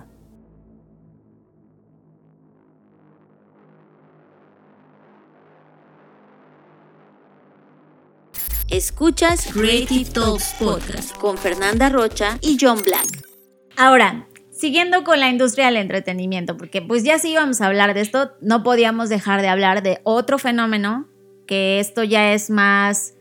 Escuchas Creative Talks Podcast con Fernanda Rocha y John Black. Ahora, siguiendo con la industria del entretenimiento, porque pues ya si íbamos a hablar de esto, no podíamos dejar de hablar de otro fenómeno, que esto ya es más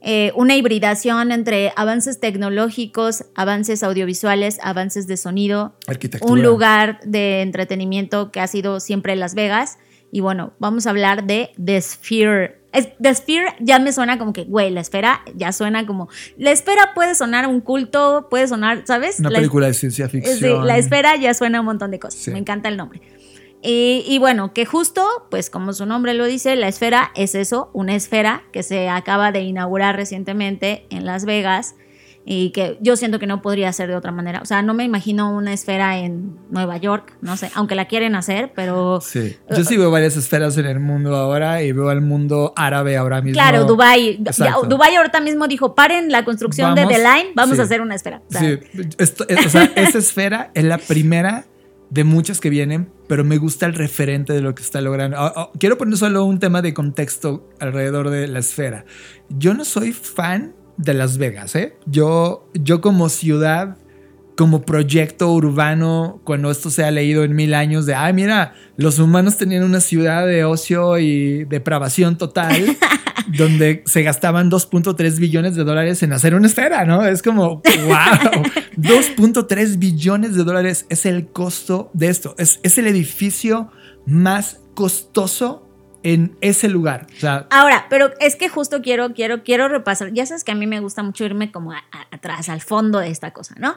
eh, una hibridación entre avances tecnológicos, avances audiovisuales, avances de sonido, un lugar de entretenimiento que ha sido siempre Las Vegas. Y bueno, vamos a hablar de The Sphere The Sphere ya me suena como que, güey, la esfera ya suena como. La esfera puede sonar un culto, puede sonar, ¿sabes? Una película de ciencia ficción. Sí, la esfera ya suena un montón de cosas. Me encanta el nombre. Y, y, bueno, que justo, pues como su nombre lo dice, la esfera es eso, una esfera que se acaba de inaugurar recientemente en Las Vegas y que yo siento que no podría ser de otra manera. O sea, no me imagino una esfera en Nueva York, no sé, aunque la quieren hacer, pero... Sí, yo sí veo varias esferas en el mundo ahora y veo al mundo árabe ahora mismo. Claro, Dubai. Dubai ahorita mismo dijo, paren la construcción de The Line, vamos a hacer una esfera. sí, o sea, esa esfera es la primera de muchas que vienen, pero me gusta el referente de lo que está logrando. Ah, ah, quiero poner solo un tema de contexto alrededor de la esfera. Yo no soy fan de Las Vegas, ¿eh? Yo, yo como ciudad, como proyecto urbano, cuando esto se ha leído en mil años de, ay, mira, los humanos tenían una ciudad de ocio y depravación total, donde se gastaban 2.3 billones de dólares en hacer una esfera, ¿no? Es como, wow, 2.3 billones de dólares es el costo de esto. Es, es el edificio más costoso en ese lugar. Ahora, pero es que justo quiero, quiero, quiero repasar. Ya sabes que a mí me gusta mucho irme como atrás, al fondo de esta cosa, ¿no?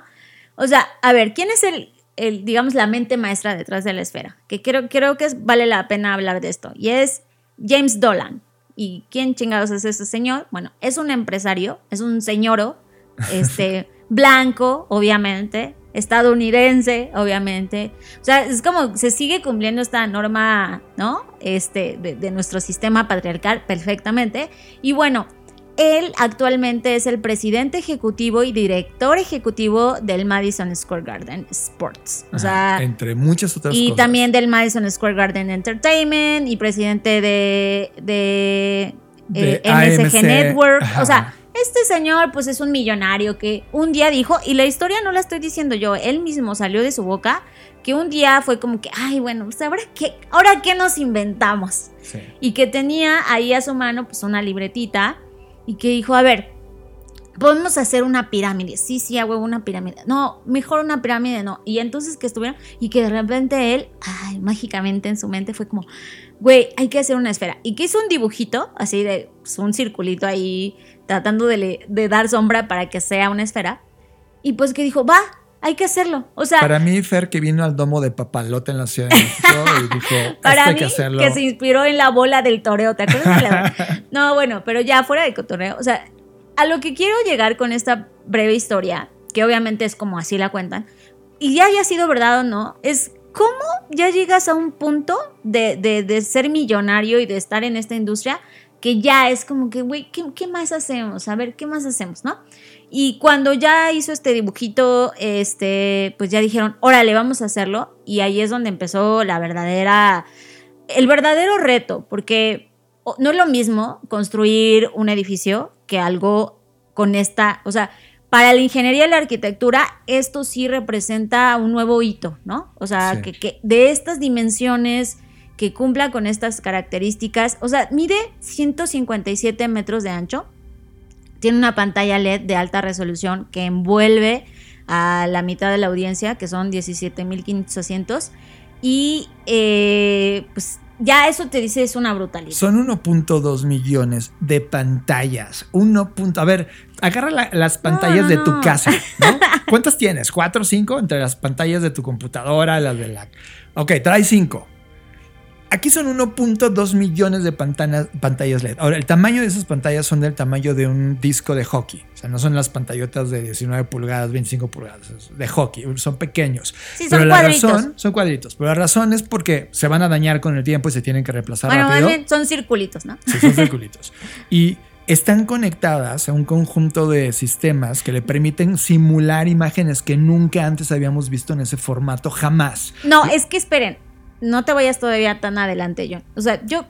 O sea, a ver, ¿quién es el, el, digamos, la mente maestra detrás de la esfera? Que creo, creo que vale la pena hablar de esto. Y es James Dolan. ¿Y quién chingados es ese señor? Bueno, es un empresario, es un señoro, este, blanco, obviamente, estadounidense, obviamente. O sea, es como se sigue cumpliendo esta norma, ¿no? Este, de, nuestro sistema patriarcal perfectamente. Y bueno, él actualmente es el presidente ejecutivo y director ejecutivo del Madison Square Garden Sports. O sea, entre muchas otras y cosas. Y también del Madison Square Garden Entertainment y presidente de, de, eh, MSG Network. O sea, este señor pues es un millonario que un día dijo, y la historia no la estoy diciendo yo, él mismo salió de su boca, que un día fue como que, ay, bueno, pues ahora qué, ahora qué nos inventamos. Y que tenía ahí a su mano pues una libretita y que dijo, a ver, podemos hacer una pirámide. Sí, sí, hago una pirámide. No, mejor una pirámide no. Y entonces que estuvieron y que de repente él, ay, mágicamente en su mente fue como, güey, hay que hacer una esfera. Y que hizo un dibujito, así de pues, un circulito ahí tratando de, dar sombra para que sea una esfera. Y pues que dijo, va, hay que hacerlo. O sea, para mí, Fer, que vino al domo de Papalote en la Ciudad de México y dijo, para hay que hacerlo. Que se inspiró en la bola del toreo, ¿te acuerdas? no, bueno, pero ya fuera de cotorreo. O sea, a lo que quiero llegar con esta breve historia, que obviamente es como así la cuentan, y ya haya sido verdad o no, es cómo ya llegas a un punto de, de ser millonario y de estar en esta industria que ya es como que, güey, ¿qué, más hacemos? A ver, ¿qué más hacemos, no? Y cuando ya hizo este dibujito, este, pues ya dijeron, órale, vamos a hacerlo. Y ahí es donde empezó la verdadera, el verdadero reto, porque no es lo mismo construir un edificio que algo con esta, o sea, para la ingeniería y la arquitectura, esto sí representa un nuevo hito, ¿no? O sea, que, que de estas dimensiones que cumpla con estas características. O sea, mide 157 metros de ancho. Tiene una pantalla LED de alta resolución que envuelve a la mitad de la audiencia, que son 17.500 Y eh, pues ya eso te dice es una brutalidad. Son 1.2 millones de pantallas. 1. A ver, agarra las pantallas de tu casa, ¿no? ¿Cuántas tienes? ¿Cuatro o cinco? Entre las pantallas de tu computadora, las de la. Ok, trae cinco. Aquí son 1.2 millones de pantallas LED. Ahora, el tamaño de esas pantallas son del tamaño de un disco de hockey. O sea, no son las pantallotas de 19 pulgadas, 25 pulgadas, de hockey. Son pequeños. Sí, son Pero cuadritos. la razón, son cuadritos. Pero la razón es porque se van a dañar con el tiempo y se tienen que reemplazar bueno, rápido. son circulitos, ¿no? Sí, son circulitos. y están conectadas a un conjunto de sistemas que le permiten simular imágenes que nunca antes habíamos visto en ese formato, jamás. No, es que esperen, no te vayas todavía tan adelante, John. O sea, yo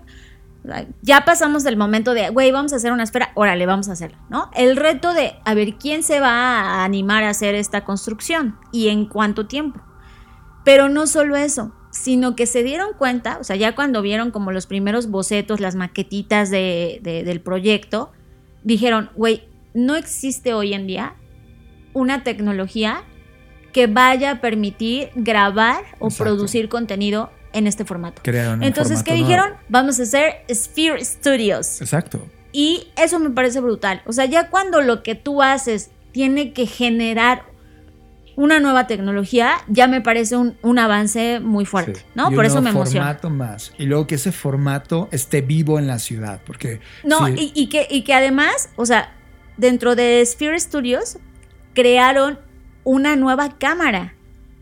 ya pasamos del momento de, güey, vamos a hacer una esfera, órale, vamos a hacerlo, ¿no? El reto de, a ver, ¿quién se va a animar a hacer esta construcción y en cuánto tiempo? Pero no solo eso, sino que se dieron cuenta, o sea, ya cuando vieron como los primeros bocetos, las maquetitas de, del proyecto, dijeron, güey, no existe hoy en día una tecnología que vaya a permitir grabar o producir contenido en este formato. Entonces, ¿qué dijeron? Vamos a hacer Sphere Studios. Exacto. Y eso me parece brutal. O sea, ya cuando lo que tú haces tiene que generar una nueva tecnología, ya me parece un, un avance muy fuerte, Sí. ¿no? Y Por eso me emociona. formato más. Y luego que ese formato esté vivo en la ciudad, porque... No, sí, y, y que, y que además, o sea, dentro de Sphere Studios crearon una nueva cámara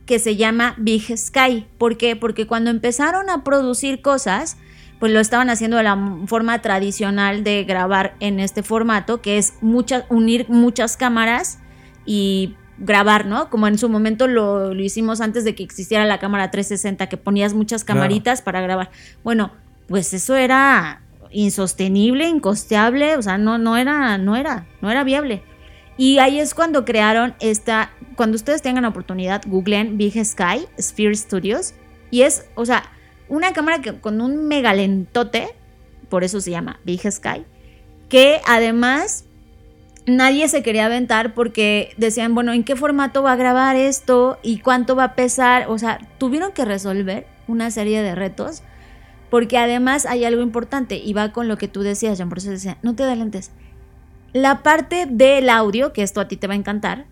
que se llama Big Sky. ¿Por qué? Porque cuando empezaron a producir cosas, pues lo estaban haciendo de la forma tradicional de grabar en este formato, que es muchas, unir muchas cámaras y grabar, ¿no? Como en su momento lo, lo hicimos antes de que existiera la cámara 360, que ponías muchas Claro. camaritas para grabar. Bueno, pues eso era insostenible, incosteable, o sea, no, no era, no era, no era viable. Y ahí es cuando crearon esta, cuando ustedes tengan la oportunidad, googleen Big Sky, Sphere Studios, y es, o sea, una cámara que, con un megalentote, por eso se llama Big Sky, que además nadie se quería aventar porque decían, bueno, ¿en qué formato va a grabar esto? ¿Y cuánto va a pesar? O sea, tuvieron que resolver una serie de retos porque además hay algo importante y va con lo que tú decías, John, por eso decía, no te adelantes. La parte del audio, que esto a ti te va a encantar,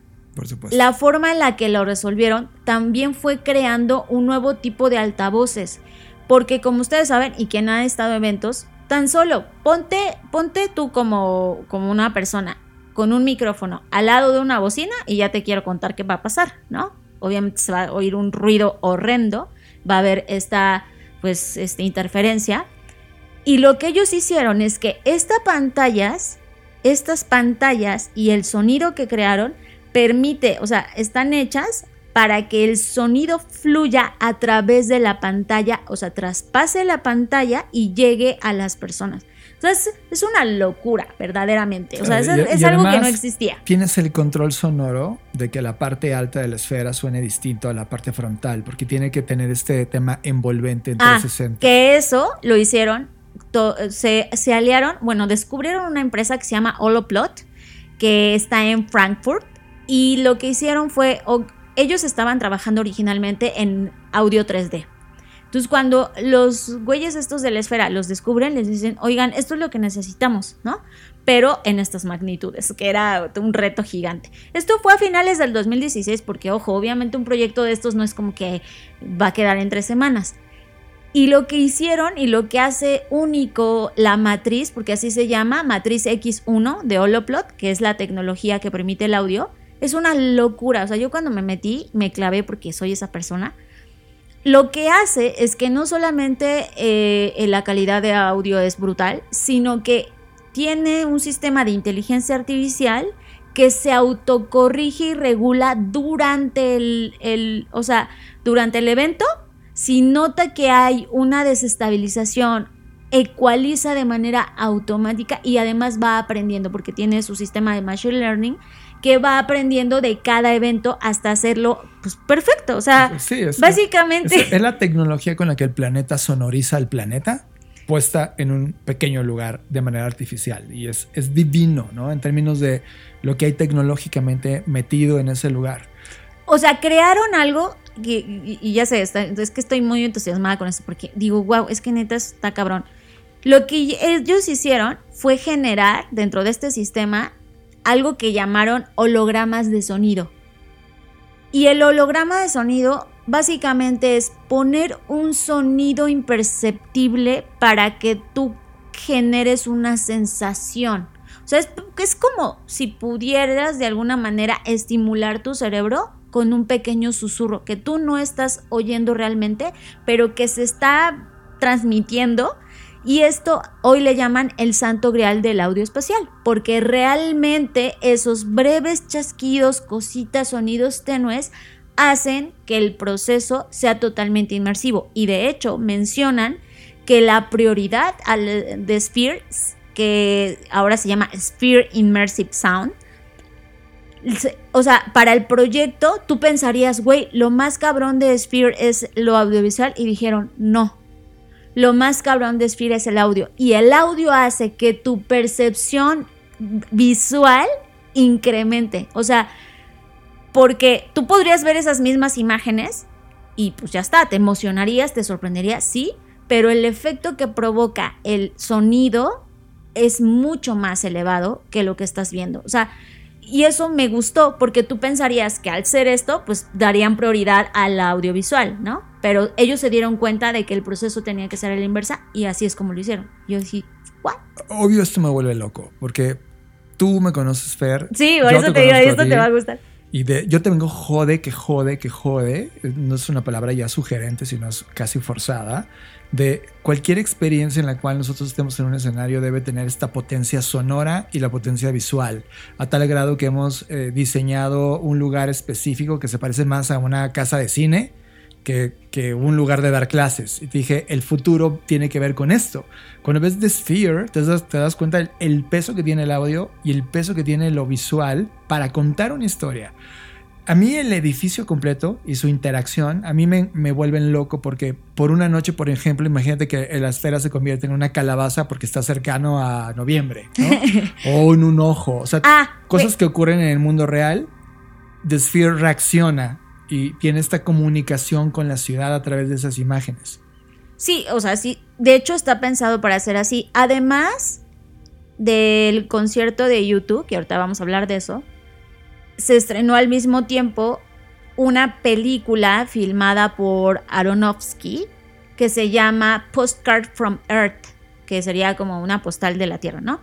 la forma en la que lo resolvieron también fue creando un nuevo tipo de altavoces. Porque como ustedes saben, y quien ha estado en eventos, tan solo ponte, ponte tú como, como una persona con un micrófono al lado de una bocina y ya te quiero contar qué va a pasar, ¿no? Obviamente se va a oír un ruido horrendo, va a haber esta, pues, interferencia. Y lo que ellos hicieron es que pantallas, estas pantallas y el sonido que crearon permite, o sea, están hechas para que el sonido fluya a través de la pantalla, o sea, traspase la pantalla y llegue a las personas. Entonces, es una locura, verdaderamente. O sea, es, Claro, y- es y algo que no existía. Tienes el control sonoro de que la parte alta de la esfera suene distinto a la parte frontal, porque tiene que tener este tema envolvente en Ah, 360. que eso lo hicieron, to- se, se aliaron, bueno, descubrieron una empresa que se llama Holoplot, que está en Frankfurt, y lo que hicieron fue, o- ellos estaban trabajando originalmente en audio 3D. Entonces, cuando los güeyes estos de la esfera los descubren, les dicen, oigan, esto es lo que necesitamos, ¿no? Pero en estas magnitudes, que era un reto gigante. Esto fue a finales del 2016, porque, ojo, obviamente un proyecto de estos no es como que va a quedar en tres semanas. Y lo que hicieron y lo que hace único la matriz, porque así se llama, matriz X1 de Holoplot, que es la tecnología que permite el audio, es una locura. O sea, yo cuando me metí me clavé porque soy esa persona. Lo que hace es que no solamente eh, la calidad de audio es brutal, sino que tiene un sistema de inteligencia artificial que se autocorrige y regula durante el, el- o sea, durante el evento. Si nota que hay una desestabilización, ecualiza de manera automática y además va aprendiendo porque tiene su sistema de machine learning que va aprendiendo de cada evento hasta hacerlo pues, perfecto. O sea, Sí, es, básicamente... es- es la tecnología con la que el planeta sonoriza al planeta puesta en un pequeño lugar de manera artificial y es, es divino, ¿no? En términos de lo que hay tecnológicamente metido en ese lugar. O sea, crearon algo y, y ya sé, está- es que estoy muy entusiasmada con esto porque digo, wow, es que neta está cabrón. Lo que ellos hicieron fue generar dentro de este sistema algo que llamaron hologramas de sonido. Y el holograma de sonido básicamente es poner un sonido imperceptible para que tú generes una sensación. O sea, es, es como si pudieras de alguna manera estimular tu cerebro con un pequeño susurro que tú no estás oyendo realmente, pero que se está transmitiendo. Y esto hoy le llaman el santo grial del audio espacial, porque realmente esos breves chasquidos, cositas, sonidos tenues, hacen que el proceso sea totalmente inmersivo. Y de hecho mencionan que la prioridad de Sphere, que ahora se llama Sphere Immersive Sound, o sea, para el proyecto tú pensarías, güey, lo más cabrón de Sphere es lo audiovisual y dijeron, no, lo más cabrón de Sphere es el audio. Y el audio hace que tu percepción visual incremente. O sea, porque tú podrías ver esas mismas imágenes y pues ya está, te emocionarías, te sorprenderías, sí, pero el efecto que provoca el sonido es mucho más elevado que lo que estás viendo. O sea, y eso me gustó porque tú pensarías que al ser esto, pues darían prioridad al audiovisual, ¿no? Pero ellos se dieron cuenta de que el proceso tenía que ser a la inversa y así es como lo hicieron. Yo dije, ¿what? Obvio esto me vuelve loco porque tú me conoces, Fer. Sí, por eso te, digo, esto te va a gustar. Y de, yo te vengo jode, que jode, que jode. No es una palabra ya sugerente, sino es casi forzada. De cualquier experiencia en la cual nosotros estemos en un escenario debe tener esta potencia sonora y la potencia visual. A tal grado que hemos eh, diseñado un lugar específico que se parece más a una casa de cine que, un lugar de dar clases. Y te dije, el futuro tiene que ver con esto. Cuando ves The Sphere, te das, te das cuenta el, peso que tiene el audio y el peso que tiene lo visual para contar una historia. A mí el edificio completo y su interacción a mí me, me, vuelven loco porque por una noche, por ejemplo, imagínate que la esfera se convierte en una calabaza porque está cercano a noviembre, o en un ojo, o sea, ah, cosas que ocurren en el mundo real. The Sphere reacciona y tiene esta comunicación con la ciudad a través de esas imágenes. Sí, o sea, sí, de hecho está pensado para ser así. Además del concierto de YouTube, que ahorita vamos a hablar de eso, se estrenó al mismo tiempo una película filmada por Aronofsky que se llama Postcard from Earth, que sería como una postal de la Tierra, ¿no?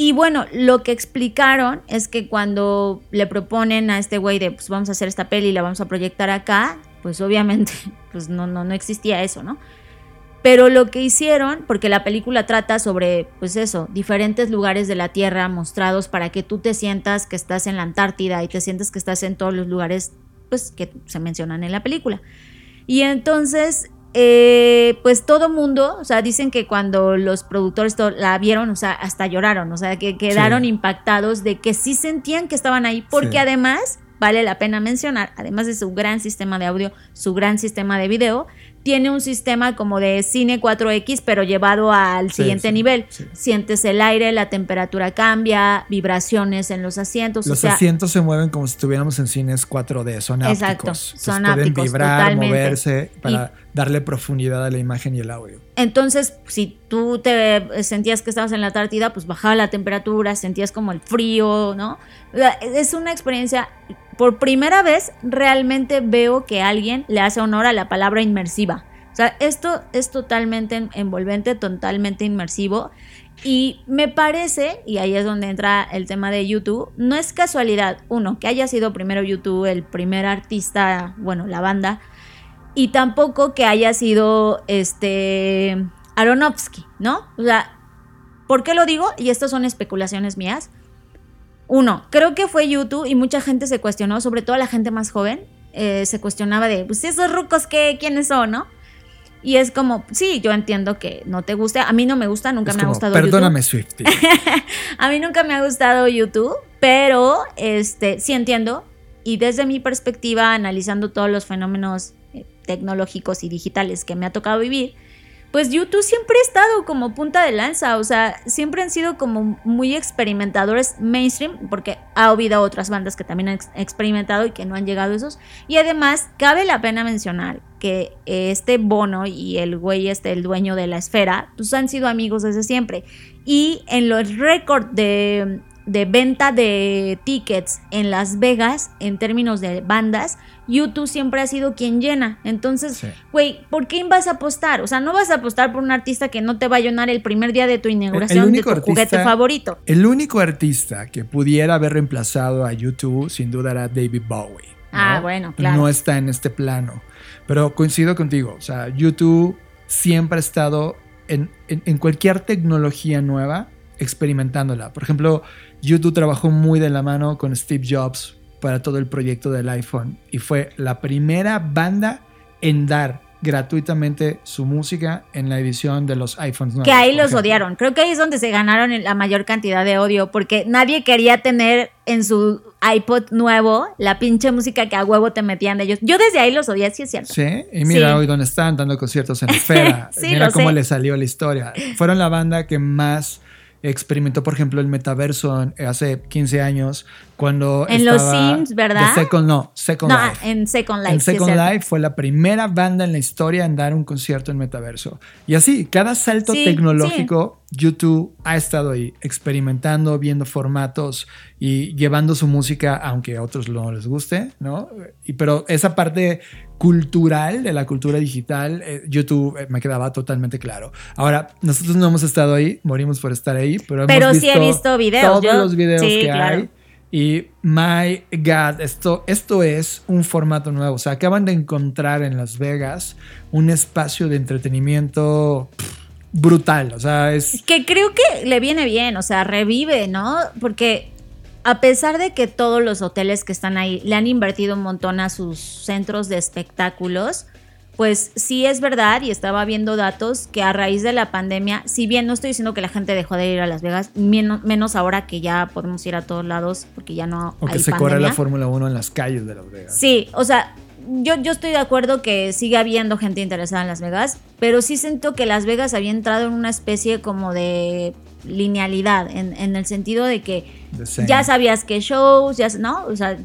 Y bueno, lo que explicaron es que cuando le proponen a este güey de, pues vamos a hacer esta peli y la vamos a proyectar acá, pues obviamente, pues no, no, no existía eso, ¿no? Pero lo que hicieron, porque la película trata sobre, pues eso, diferentes lugares de la Tierra mostrados para que tú te sientas que estás en la Antártida y te sientas que estás en todos los lugares, pues que se mencionan en la película. Y entonces eh, pues todo mundo, o sea, dicen que cuando los productores la vieron, o sea, hasta lloraron, o sea, que quedaron impactados de que sí sentían que estaban ahí, porque además, vale la pena mencionar, además de su gran sistema de audio, su gran sistema de video, tiene un sistema como de cine 4X, pero llevado al siguiente nivel. Sientes el aire, la temperatura cambia, vibraciones en los asientos. Los asientos se mueven como si estuviéramos en cines 4D, son ápticos. Exacto, son Pueden vibrar, moverse para darle profundidad a la imagen y el audio. Entonces, si tú te sentías que estabas en la Antártida, pues bajaba la temperatura, sentías como el frío, ¿no? Es una experiencia por primera vez realmente veo que alguien le hace honor a la palabra inmersiva. O sea, esto es totalmente envolvente, totalmente inmersivo. Y me parece, y ahí es donde entra el tema de YouTube, no es casualidad, uno, que haya sido primero YouTube el primer artista, bueno, la banda, y tampoco que haya sido este Aronofsky, ¿no? O sea, ¿por qué lo digo? Y estas son especulaciones mías. Uno, creo que fue YouTube y mucha gente se cuestionó, sobre todo la gente más joven, eh, se cuestionaba de, pues esos rucos, ¿qué, ¿quiénes son, no? Y es como, sí, yo entiendo que no te guste. A mí no me gusta, nunca me ha gustado perdóname, Swifty. a mí nunca me ha gustado YouTube, pero este, sí entiendo. Y desde mi perspectiva, analizando todos los fenómenos tecnológicos y digitales que me ha tocado vivir, pues YouTube siempre ha estado como punta de lanza, o sea, siempre han sido como muy experimentadores mainstream, porque ha habido otras bandas que también han experimentado y que no han llegado a esos. Y además, cabe la pena mencionar que este Bono y el güey este, el dueño de la esfera, pues han sido amigos desde siempre. Y en los récords de de venta de tickets en Las Vegas en términos de bandas, YouTube siempre ha sido quien llena. Entonces, güey, ¿por qué vas a apostar? O sea, no vas a apostar por un artista que no te va a llenar el primer día de tu inauguración de tu juguete favorito. El único artista que pudiera haber reemplazado a YouTube, sin duda, era David Bowie. Ah, bueno, claro. No está en este plano. Pero coincido contigo. O sea, YouTube siempre ha estado en, en cualquier tecnología nueva experimentándola. Por ejemplo, YouTube trabajó muy de la mano con Steve Jobs para todo el proyecto del iPhone y fue la primera banda en dar gratuitamente su música en la edición de los iPhones. Que ahí los odiaron. Creo que ahí es donde se ganaron la mayor cantidad de odio porque nadie quería tener en su iPod nuevo la pinche música que a huevo te metían de ellos. Yo desde ahí los odié, sí es cierto. Sí, y mira hoy dónde están dando conciertos en esfera. mira cómo le salió la historia. Fueron la banda que más experimentó, por ejemplo, el metaverso hace 15 años, cuando en los Sims, ¿verdad? Second, no, Second no, Life. En Second Life. En Second Life fue la primera banda en la historia en dar un concierto en metaverso. Y así, cada salto tecnológico YouTube ha estado ahí experimentando, viendo formatos y llevando su música, aunque a otros no les guste, ¿no? Y, pero esa parte cultural de la cultura digital, eh, YouTube eh, me quedaba totalmente claro. Ahora, nosotros no hemos estado ahí, morimos por estar ahí, pero, pero hemos sí visto he visto videos. todos los videos que hay. Y my God, esto, esto es un formato nuevo. O sea, acaban de encontrar en Las Vegas un espacio de entretenimiento brutal. O sea, es. Que creo que le viene bien, o sea, revive, ¿no? Porque a pesar de que todos los hoteles que están ahí le han invertido un montón a sus centros de espectáculos, pues sí es verdad y estaba viendo datos que a raíz de la pandemia, si bien no estoy diciendo que la gente dejó de ir a Las Vegas, menos, ahora que ya podemos ir a todos lados porque ya no... O que se corre la Fórmula 1 en las calles de Las Vegas. Sí, o sea, yo, yo estoy de acuerdo que sigue habiendo gente interesada en Las Vegas, pero sí siento que Las Vegas había entrado en una especie como de linealidad, en, el sentido de que ya sabías que shows, ya, ¿no? O sea,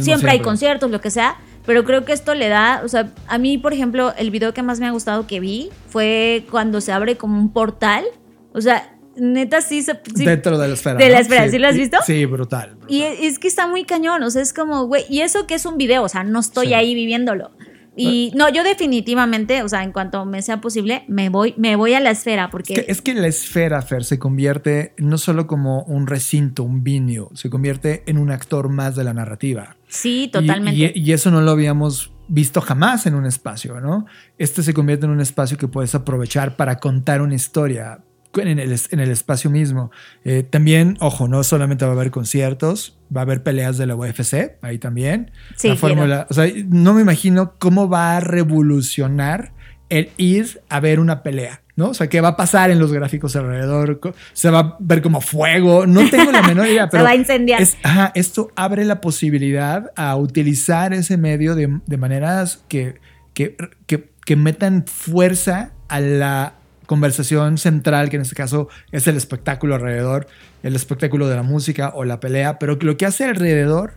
siempre hay conciertos, lo que sea pero creo que esto le da, o sea, a mí, por ejemplo, el video que más me ha gustado que vi fue cuando se abre como un portal. O sea, neta sí se... Dentro de la esfera. De la esfera, sí. lo has visto? Sí, brutal, Y es que está muy cañón, o sea, es como, güey, y eso que es un video, o sea, no estoy ahí viviéndolo. Y no, yo definitivamente, o sea, en cuanto me sea posible, me voy, me voy a la esfera porque... Es que, la esfera, Fer, se convierte no solo como un recinto, un vinio, se convierte en un actor más de la narrativa. Sí, totalmente. Y, eso no lo habíamos visto jamás en un espacio, ¿no? Este se convierte en un espacio que puedes aprovechar para contar una historia, en el, en el espacio mismo. Eh, también, ojo, no solamente va a haber conciertos, va a haber peleas de la UFC ahí también. Sí, la fórmula, o sea, no me imagino cómo va a revolucionar el ir a ver una pelea. ¿no? O sea, ¿qué va a pasar en los gráficos alrededor? Se va a ver como fuego. No tengo la menor idea, pero. Se va a incendiar. esto abre la posibilidad a utilizar ese medio de, de maneras que, que, que, que metan fuerza a la conversación central, que en este caso es el espectáculo alrededor, el espectáculo de la música o la pelea, pero lo que hace alrededor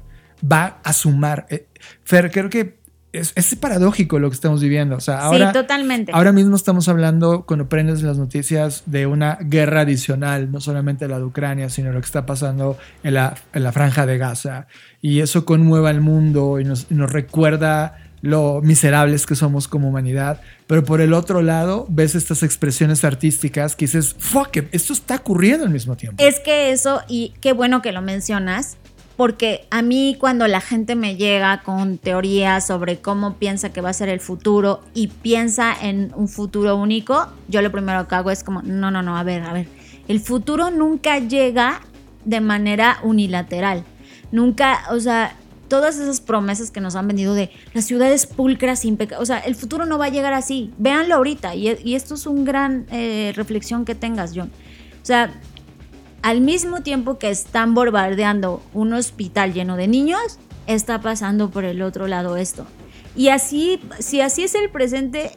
va a sumar. Eh, Fer, creo que es, es, paradójico lo que estamos viviendo. O sea, ahora, sí, totalmente. Ahora mismo estamos hablando, cuando prendes las noticias, de una guerra adicional, no solamente la de Ucrania, sino lo que está pasando en la, en la franja de Gaza. Y eso conmueve al mundo y nos, nos recuerda lo miserables que somos como humanidad, pero por el otro lado ves estas expresiones artísticas que dices, fuck, esto está ocurriendo al mismo tiempo. Es que eso, y qué bueno que lo mencionas, porque a mí cuando la gente me llega con teorías sobre cómo piensa que va a ser el futuro y piensa en un futuro único, yo lo primero que hago es como, no, no, no, a ver, a ver, el futuro nunca llega de manera unilateral. Nunca, o sea, todas esas promesas que nos han vendido de las ciudades pulcras, impecables. O sea, el futuro no va a llegar así. Véanlo ahorita. Y, esto es una gran eh, reflexión que tengas, John. O sea, al mismo tiempo que están bombardeando un hospital lleno de niños, está pasando por el otro lado esto. Y así, si así es el presente,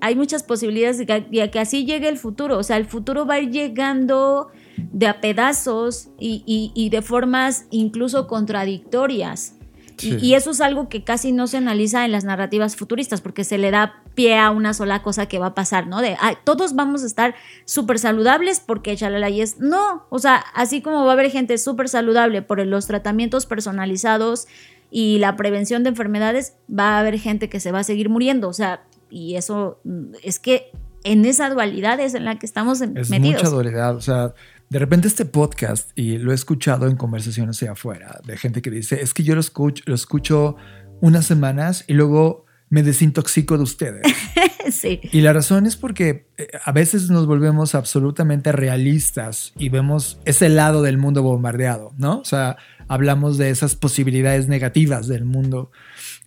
hay muchas posibilidades de que, que, así llegue el futuro. O sea, el futuro va a ir llegando de a pedazos y, de formas incluso contradictorias. Y, eso es algo que casi no se analiza en las narrativas futuristas, porque se le da pie a una sola cosa que va a pasar, ¿no? De todos vamos a estar súper saludables porque chalala y es. No, o sea, así como va a haber gente súper saludable por los tratamientos personalizados y la prevención de enfermedades, va a haber gente que se va a seguir muriendo. O sea, y eso mm, es que en esa dualidad es en la que estamos es metidos. Mucha dualidad, o sea, de repente este podcast, y lo he escuchado en conversaciones hacia afuera, de gente que dice, es que yo lo escucho, lo escucho unas semanas y luego me desintoxico de ustedes. sí. Y la razón es porque eh, a veces nos volvemos absolutamente realistas y vemos ese lado del mundo bombardeado, ¿no? O sea, hablamos de esas posibilidades negativas del mundo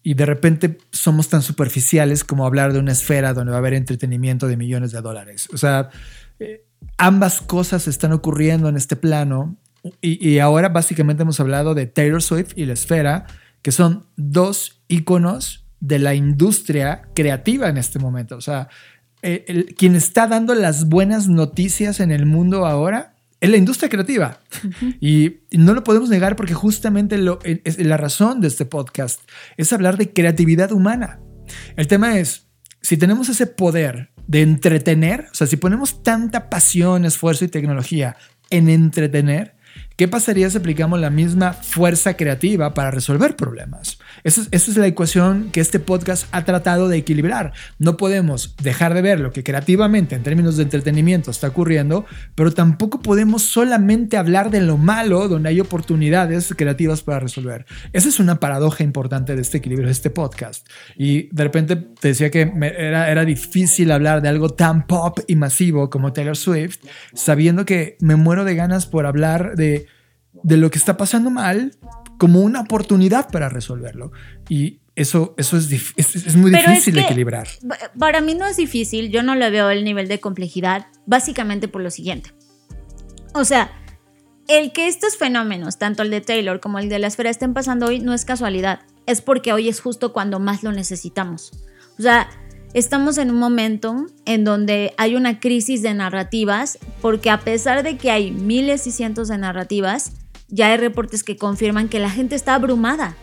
y de repente somos tan superficiales como hablar de una esfera donde va a haber entretenimiento de millones de dólares. O sea, eh, ambas cosas están ocurriendo en este plano y, ahora básicamente hemos hablado de Taylor Swift y la esfera, que son dos íconos de la industria creativa en este momento. O sea, quien está dando las buenas noticias en el mundo ahora es la industria creativa. y, no lo podemos negar porque justamente lo, es, la razón de este podcast es hablar de creatividad humana. El tema es, si tenemos ese poder de entretener, o sea, si ponemos tanta pasión, esfuerzo y tecnología en entretener, ¿Qué pasaría si aplicamos la misma fuerza creativa para resolver problemas? Esa es, la ecuación que este podcast ha tratado de equilibrar. No podemos dejar de ver lo que creativamente en términos de entretenimiento está ocurriendo, pero tampoco podemos solamente hablar de lo malo donde hay oportunidades creativas para resolver. Esa es una paradoja importante de este equilibrio de este podcast. Y de repente te decía que era, difícil hablar de algo tan pop y masivo como Taylor Swift, sabiendo que me muero de ganas por hablar de lo que está pasando mal como una oportunidad para resolverlo. Y eso, eso es, es, muy difícil de equilibrar. Para mí no es difícil, yo no le veo el nivel de complejidad, básicamente por lo siguiente. O sea, el que estos fenómenos, tanto el de Taylor como el de la esfera, estén pasando hoy no es casualidad, es porque hoy es justo cuando más lo necesitamos. O sea, estamos en un momento en donde hay una crisis de narrativas, porque a pesar de que hay miles y cientos de narrativas, ya hay reportes que confirman que la gente está abrumada.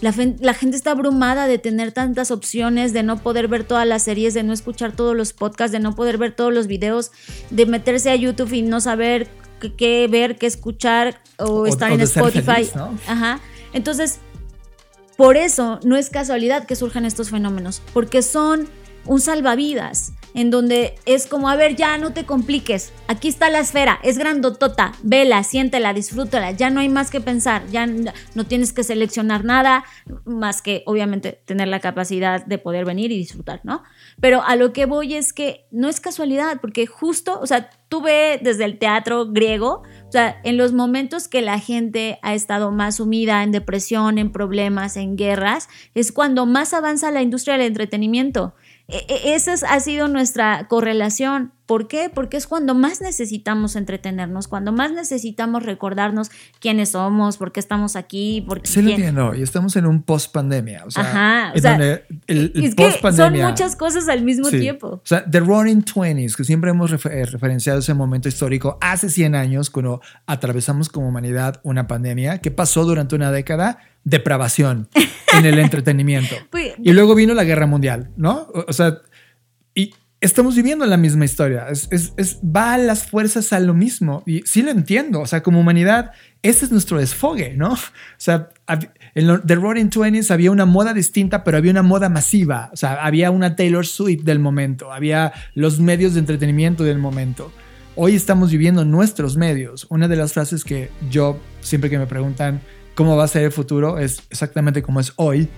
La, gente está abrumada de tener tantas opciones, de no poder ver todas las series, de no escuchar todos los podcasts, de no poder ver todos los videos, de meterse a YouTube y no saber qué, ver, qué escuchar o, estar en Spotify. Ajá. Entonces, por eso no es casualidad que surjan estos fenómenos, porque son un salvavidas en donde es como, a ver, ya no te compliques, aquí está la esfera, es grandotota, vela, siéntela, disfrútala, ya no hay más que pensar, ya no tienes que seleccionar nada más que obviamente tener la capacidad de poder venir y disfrutar, ¿no? Pero a lo que voy es que no es casualidad, porque justo, o sea, tú ve desde el teatro griego, o sea, en los momentos que la gente ha estado más sumida en depresión, en problemas, en guerras, es cuando más avanza la industria del entretenimiento. E, e, esa ha sido nuestra correlación. ¿Por qué? Porque es cuando más necesitamos entretenernos, cuando más necesitamos recordarnos quiénes somos, por qué estamos aquí. Por sí, lo entiendo. Y estamos en un post-pandemia. O sea, Ajá. O sea, el, es que son muchas cosas al mismo tiempo. O sea, The Roaring Twenties, que siempre hemos eh, referenciado ese momento histórico hace 100 años, cuando atravesamos como humanidad una pandemia. ¿Qué pasó durante una década? Depravación en el entretenimiento. Pues, y luego vino la guerra mundial, ¿no? O sea, y estamos viviendo la misma historia. Es, es, va las fuerzas a lo mismo. Y sí lo entiendo. O sea, como humanidad, ese es nuestro desfogue, ¿no? O sea, en The Roaring Twenties había una moda distinta, pero había una moda masiva. O sea, había una Taylor Swift del momento. Había los medios de entretenimiento del momento. Hoy estamos viviendo nuestros medios. Una de las frases que yo, siempre que me preguntan cómo va a ser el futuro, es exactamente como es hoy,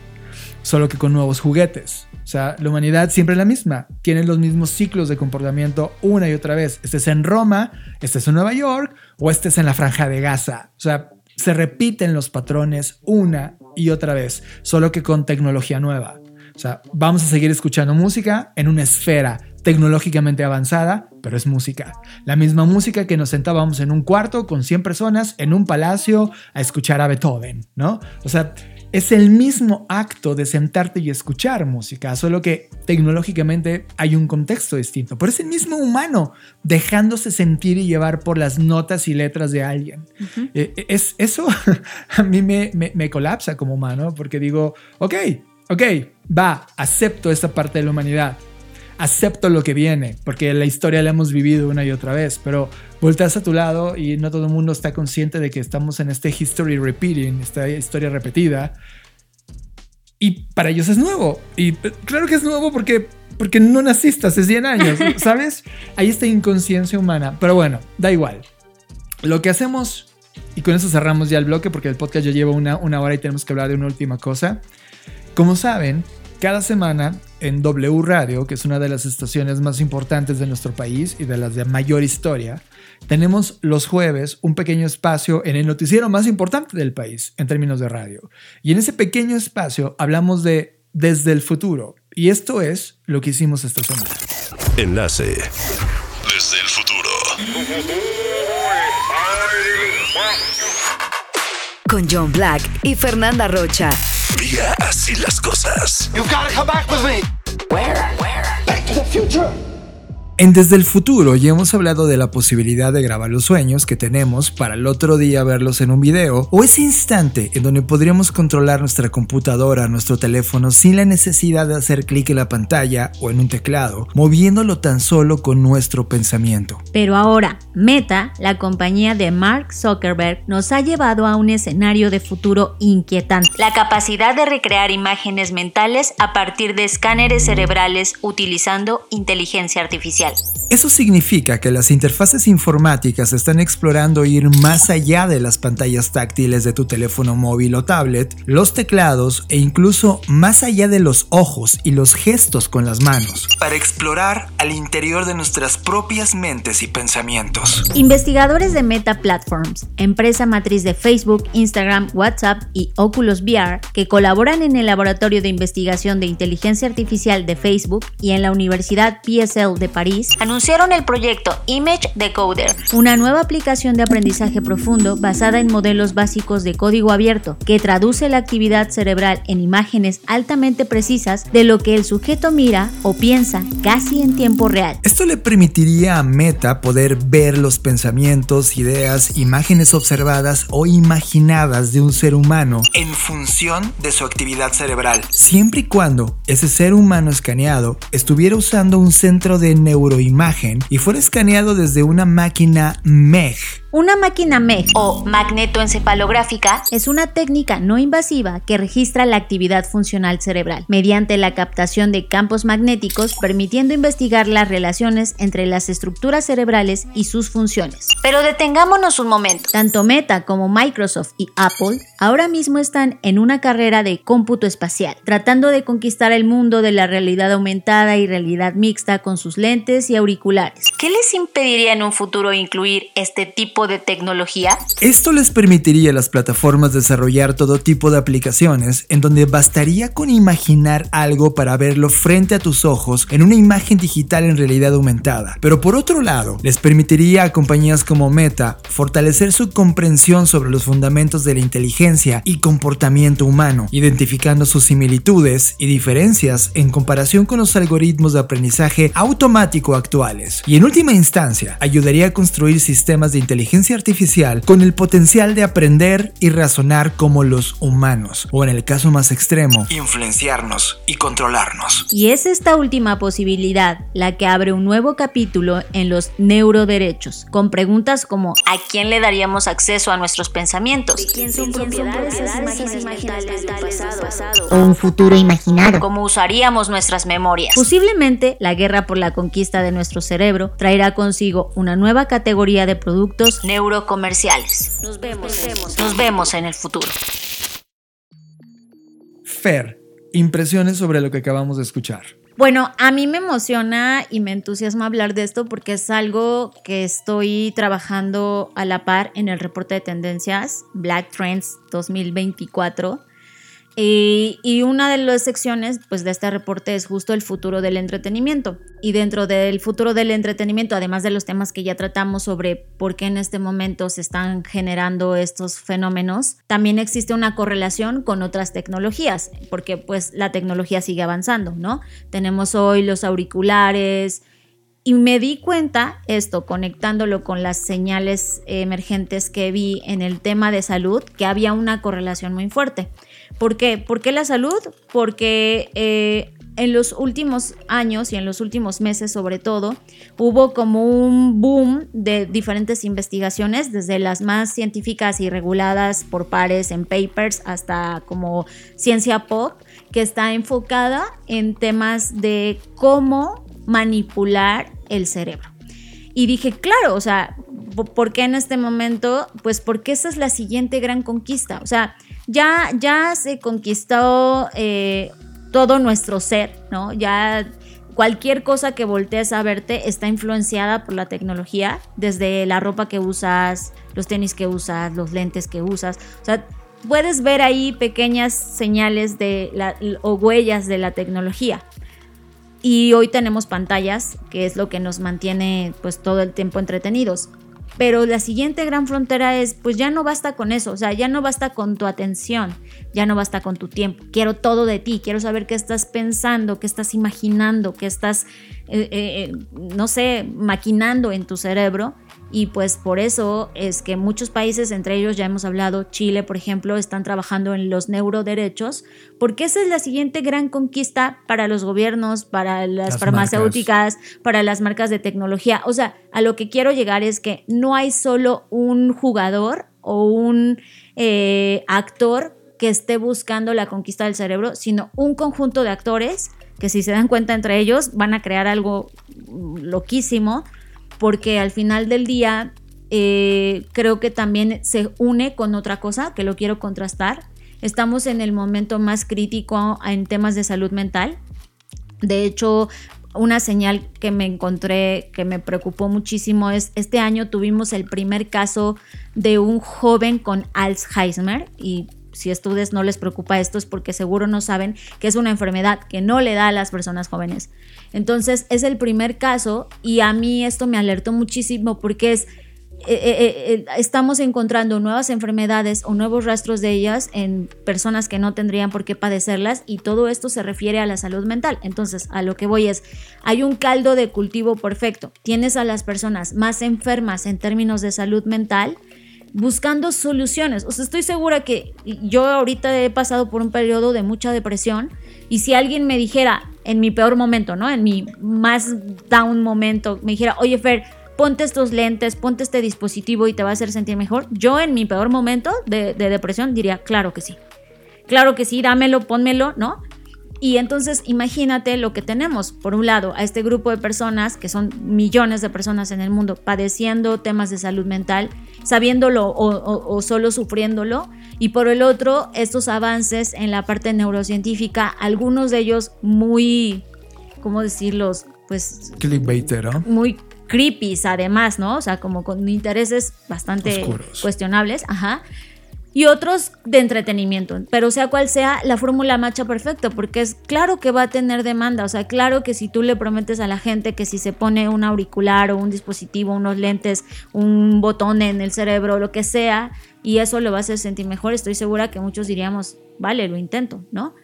solo que con nuevos juguetes. O sea, la humanidad siempre es la misma. Tiene los mismos ciclos de comportamiento una y otra vez. Estés en Roma, estés en Nueva York o estés en la franja de Gaza. O sea, se repiten los patrones una y otra vez, solo que con tecnología nueva. O sea, vamos a seguir escuchando música en una esfera tecnológicamente avanzada, pero es música. La misma música que nos sentábamos en un cuarto con 100 personas en un palacio a escuchar a Beethoven, ¿no? O sea, es el mismo acto de sentarte y escuchar música, solo que tecnológicamente hay un contexto distinto. Pero es el mismo humano dejándose sentir y llevar por las notas y letras de alguien. Eh, eh, es, eso a mí me, me, colapsa como humano porque digo, ok, ok, va, acepto esta parte de la humanidad. Acepto lo que viene, porque la historia la hemos vivido una y otra vez, pero volteas a tu lado y no todo el mundo está consciente de que estamos en este history repeating, esta historia repetida. Y para ellos es nuevo. Y eh, claro que es nuevo porque, porque no naciste hace 100 años, ¿sabes? Hay esta inconsciencia humana. Pero bueno, da igual. Lo que hacemos, y con eso cerramos ya el bloque porque el podcast ya lleva una, una hora y tenemos que hablar de una última cosa. Como saben, cada semana en W Radio, que es una de las estaciones más importantes de nuestro país y de las de mayor historia, tenemos los jueves un pequeño espacio en el noticiero más importante del país en términos de radio. Y en ese pequeño espacio hablamos de desde el futuro. Y esto es lo que hicimos esta semana. Enlace. Desde el futuro. Con John Black y Fernanda Rocha. Diga así las cosas. You've got to come back with me. Where? Where? Back to the future. En Desde el Futuro ya hemos hablado de la posibilidad de grabar los sueños que tenemos para el otro día verlos en un video o ese instante en donde podríamos controlar nuestra computadora, nuestro teléfono sin la necesidad de hacer clic en la pantalla o en un teclado, moviéndolo tan solo con nuestro pensamiento. Pero ahora, Meta, la compañía de Mark Zuckerberg, nos ha llevado a un escenario de futuro inquietante. La capacidad de recrear imágenes mentales a partir de escáneres cerebrales utilizando inteligencia artificial. Eso significa que las interfaces informáticas están explorando ir más allá de las pantallas táctiles de tu teléfono móvil o tablet, los teclados e incluso más allá de los ojos y los gestos con las manos. Para explorar al interior de nuestras propias mentes y pensamientos. Investigadores de Meta Platforms, empresa matriz de Facebook, Instagram, WhatsApp y Oculus VR, que colaboran en el Laboratorio de Investigación de Inteligencia Artificial de Facebook y en la Universidad PSL de París, Anunciaron el proyecto Image Decoder, una nueva aplicación de aprendizaje profundo basada en modelos básicos de código abierto que traduce la actividad cerebral en imágenes altamente precisas de lo que el sujeto mira o piensa casi en tiempo real. Esto le permitiría a Meta poder ver los pensamientos, ideas, imágenes observadas o imaginadas de un ser humano En función de su actividad cerebral. siempre y cuando ese ser humano escaneado estuviera usando un centro de neuroimagen y fuera escaneado desde una máquina MEG. Una máquina MEG o magnetoencefalográfica, es una técnica no invasiva que registra la actividad funcional cerebral mediante la captación de campos magnéticos permitiendo investigar las relaciones entre las estructuras cerebrales y sus funciones. pero detengámonos un momento. Tanto Meta como Microsoft y Apple ahora mismo están en una carrera de cómputo espacial, tratando de conquistar el mundo de la realidad aumentada y realidad mixta con sus lentes y auriculares. ¿Qué les impediría en un futuro incluir este tipo de tecnología? Esto les permitiría a las plataformas desarrollar todo tipo de aplicaciones en donde bastaría con imaginar algo para verlo frente a tus ojos en una imagen digital en realidad aumentada. Pero por otro lado, les permitiría a compañías como Meta fortalecer su comprensión sobre los fundamentos de la inteligencia y comportamiento humano, identificando sus similitudes y diferencias en comparación con los algoritmos de aprendizaje automático actuales. Y en última instancia, ayudaría a construir sistemas de inteligencia artificial con el potencial de aprender y razonar como los humanos, o en el caso más extremo, Influenciarnos y controlarnos. Y es esta última posibilidad la que abre un nuevo capítulo en los neuroderechos, con preguntas como ¿A quién le daríamos acceso a nuestros pensamientos? o un futuro imaginado. ¿Cómo usaríamos nuestras memorias? Posiblemente la guerra por la conquista de nuestro cerebro traerá consigo una nueva categoría de productos Neurocomerciales. Nos vemos, nos vemos en el futuro. Fer, impresiones sobre lo que acabamos de escuchar. Bueno, a mí me emociona y me entusiasma hablar de esto porque es algo que estoy trabajando a la par en el reporte de tendencias Black Trends 2024. Y, una de las secciones pues, de este reporte es justo el futuro del entretenimiento. Y dentro del futuro del entretenimiento, además de los temas que ya tratamos sobre por qué en este momento se están generando estos fenómenos, también existe una correlación con otras tecnologías, porque pues la tecnología sigue avanzando, ¿no? Tenemos hoy los auriculares, y me di cuenta, esto conectándolo con las señales emergentes que vi en el tema de salud, que había una correlación muy fuerte. ¿Por qué? ¿Por qué la salud? Porque eh, en los últimos años y en los últimos meses sobre todo, hubo como un boom de diferentes investigaciones, desde las más científicas y reguladas por pares en papers hasta como ciencia pop, que está enfocada en temas de cómo manipular el cerebro. Y dije, claro, o sea, ¿por qué en este momento? Pues porque esa es la siguiente gran conquista. O sea, ya, ya se conquistó eh, todo nuestro ser, ¿no? Ya cualquier cosa que voltees a verte está influenciada por la tecnología, desde la ropa que usas, los tenis que usas, los lentes que usas. O sea, puedes ver ahí pequeñas señales de la, o huellas de la tecnología. Y hoy tenemos pantallas, que es lo que nos mantiene pues todo el tiempo entretenidos. Pero la siguiente gran frontera es, pues ya no basta con eso, o sea, ya no basta con tu atención, ya no basta con tu tiempo. Quiero todo de ti, quiero saber qué estás pensando, qué estás imaginando, qué estás eh, eh, no sé, maquinando en tu cerebro. Y pues por eso es que muchos países, entre ellos ya hemos hablado, Chile, por ejemplo, están trabajando en los neuroderechos, porque esa es la siguiente gran conquista para los gobiernos, para las, Las farmacéuticas, para las marcas de tecnología. O sea, a lo que quiero llegar es que no hay solo un jugador o un eh, actor que esté buscando la conquista del cerebro, sino un conjunto de actores que si se dan cuenta entre ellos van a crear algo loquísimo, porque al final del día eh, creo que también se une con otra cosa que lo quiero contrastar. Estamos en el momento más crítico en temas de salud mental. De hecho, una señal que me encontré que me preocupó muchísimo es este año tuvimos el primer caso de un joven con Alzheimer y si ustedes no les preocupa esto es porque seguro no saben que es una enfermedad que no le da a las personas jóvenes. Entonces es el primer caso y a mí esto me alertó muchísimo porque es eh, eh, eh, estamos encontrando nuevas enfermedades o nuevos rastros de ellas en personas que no tendrían por qué padecerlas y todo esto se refiere a la salud mental. Entonces, a lo que voy es, hay un caldo de cultivo perfecto. Tienes a las personas más enfermas en términos de salud mental buscando soluciones. O sea, estoy segura que yo ahorita he pasado por un periodo de mucha depresión y si alguien me dijera en mi peor momento, ¿no? En mi más down momento, me dijera, oye Fer, ponte estos lentes, ponte este dispositivo y te va a hacer sentir mejor. Yo en mi peor momento de, de depresión diría, claro que sí. Claro que sí, dámelo, pónmelo, ¿no? Y entonces imagínate lo que tenemos. Por un lado, a este grupo de personas, que son millones de personas en el mundo, padeciendo temas de salud mental, sabiéndolo o, o, o, solo sufriéndolo. Y por el otro, estos avances en la parte neurocientífica, algunos de ellos muy, ¿cómo decirlos? Pues... Clickbaiter, ¿no? Muy creepy además, ¿no? O sea, como con intereses bastante Oscuros. cuestionables, ajá. Y otros de entretenimiento, pero sea cual sea, la fórmula macha perfecto, porque es claro que va a tener demanda, o sea, claro que si tú le prometes a la gente que si se pone un auricular o un dispositivo, unos lentes, un botón en el cerebro, lo que sea, y eso lo va a hacer sentir mejor, estoy segura que muchos diríamos, vale, lo intento, ¿no?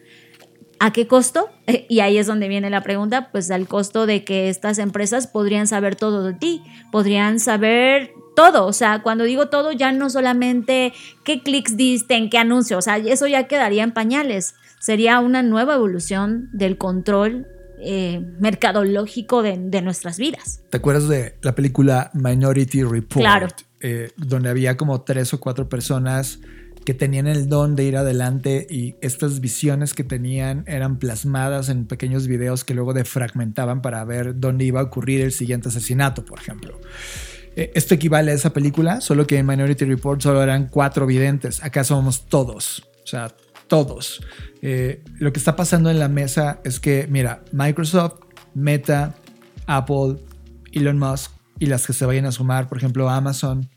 ¿A qué costo? Y ahí es donde viene la pregunta, pues al costo de que estas empresas podrían saber todo de ti, podrían saber todo, o sea, cuando digo todo ya no solamente qué clics diste, en qué anuncio, o sea, eso ya quedaría en pañales, sería una nueva evolución del control eh, mercadológico de, de, nuestras vidas. ¿Te acuerdas de la película Minority Report? Claro. Eh, donde había como tres o cuatro personas que tenían el don de ir adelante y estas visiones que tenían eran plasmadas en pequeños videos que luego defragmentaban para ver dónde iba a ocurrir el siguiente asesinato, por ejemplo. Eh, esto equivale a esa película, solo que en Minority Report solo eran cuatro videntes, acá somos todos, o sea, todos. Eh, lo que está pasando en la mesa es que, mira, Microsoft, Meta, Apple, Elon Musk y las que se vayan a sumar, por ejemplo, Amazon,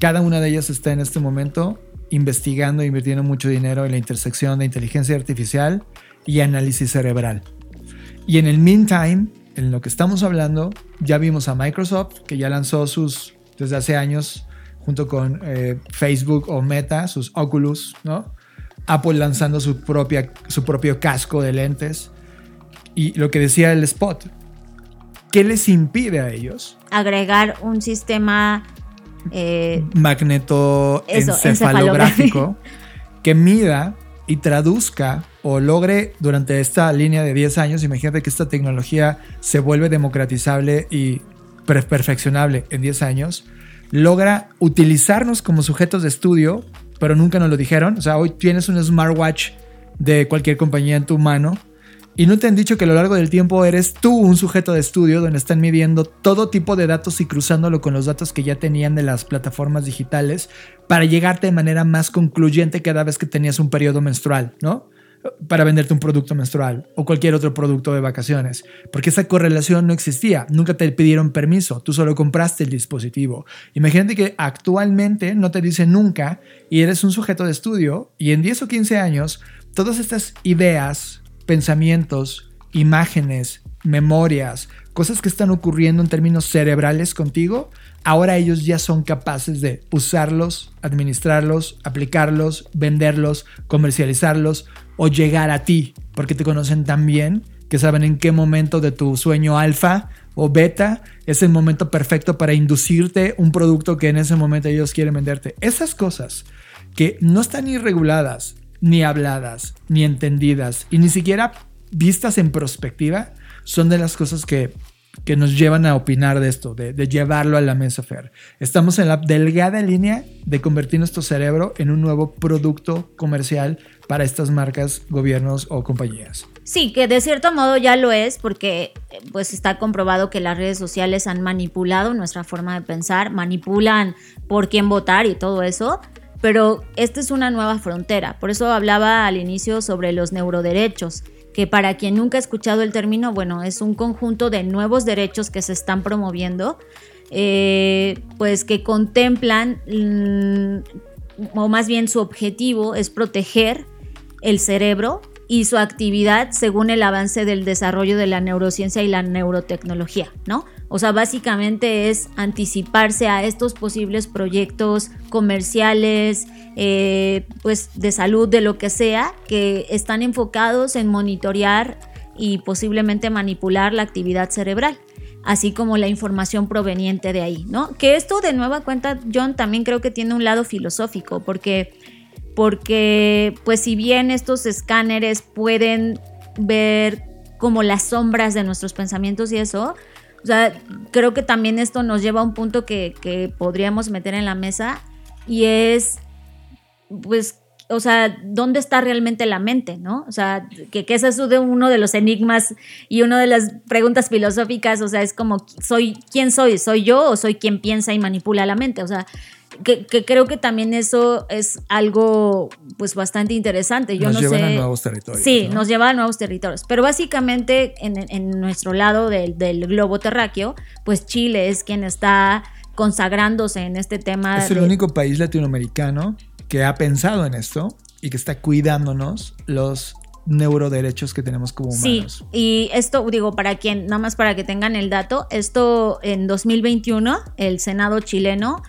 cada una de ellas está en este momento investigando e invirtiendo mucho dinero en la intersección de inteligencia artificial y análisis cerebral. Y en el meantime, en lo que estamos hablando, ya vimos a Microsoft, que ya lanzó sus, desde hace años, junto con eh, Facebook o Meta, sus Oculus, ¿no? Apple lanzando su, propia, su propio casco de lentes. Y lo que decía el spot, ¿qué les impide a ellos? Agregar un sistema eh, magnetoencefalográfico que mida y traduzca o logre durante esta línea de 10 años, imagínate que esta tecnología se vuelve democratizable y perfeccionable en 10 años, logra utilizarnos como sujetos de estudio, pero nunca nos lo dijeron. O sea, hoy tienes un smartwatch de cualquier compañía en tu mano y no te han dicho que a lo largo del tiempo eres tú un sujeto de estudio donde están midiendo todo tipo de datos y cruzándolo con los datos que ya tenían de las plataformas digitales para llegarte de manera más concluyente cada vez que tenías un periodo menstrual, ¿no? Para venderte un producto menstrual o cualquier otro producto de vacaciones. Porque esa correlación no existía. Nunca te pidieron permiso. Tú solo compraste el dispositivo. Imagínate que actualmente no te dicen nunca y eres un sujeto de estudio y en 10 o 15 años todas estas ideas pensamientos, imágenes, memorias, cosas que están ocurriendo en términos cerebrales contigo, ahora ellos ya son capaces de usarlos, administrarlos, aplicarlos, venderlos, comercializarlos o llegar a ti, porque te conocen tan bien que saben en qué momento de tu sueño alfa o beta es el momento perfecto para inducirte un producto que en ese momento ellos quieren venderte. Esas cosas que no están ni reguladas, ni habladas, ni entendidas, y ni siquiera vistas en perspectiva, son de las cosas que que nos llevan a opinar de esto, de, llevarlo a la mesa Fer. Estamos en la delgada línea de convertir nuestro cerebro en un nuevo producto comercial para estas marcas, gobiernos o compañías. Sí, que de cierto modo ya lo es porque pues está comprobado que las redes sociales han manipulado nuestra forma de pensar, manipulan por quién votar y todo eso, pero esta es una nueva frontera. Por eso hablaba al inicio sobre los neuroderechos que para quien nunca ha escuchado el término, bueno, es un conjunto de nuevos derechos que se están promoviendo, eh, pues que contemplan, mm, o más bien su objetivo es proteger el cerebro y su actividad según el avance del desarrollo de la neurociencia y la neurotecnología, ¿no? O sea, básicamente es anticiparse a estos posibles proyectos comerciales, eh, pues de salud, de lo que sea, que están enfocados en monitorear y posiblemente manipular la actividad cerebral así como la información proveniente de ahí, ¿no? Que esto de nueva cuenta, John, también creo que tiene un lado filosófico, porque porque pues si bien estos escáneres pueden ver como las sombras de nuestros pensamientos y eso, o sea, creo que también esto nos lleva a un punto que, que podríamos meter en la mesa y es pues o sea, ¿dónde está realmente la mente, no? O sea, que, que ese es uno de los enigmas y una de las preguntas filosóficas, o sea, es como, ¿soy quién soy? ¿Soy yo o soy quien piensa y manipula la mente? O sea, que, creo que también eso es algo pues bastante interesante. Yo nos no llevan a nuevos territorios. Sí, nos lleva a nuevos territorios. Pero básicamente en, nuestro lado del, globo terráqueo, pues Chile es quien está consagrándose en este tema. Es el único país latinoamericano que ha pensado en esto y que está cuidándonos los neuroderechos que tenemos como humanos. Sí, y esto digo para quien, nada más para que tengan el dato, esto en 2021 el Senado chileno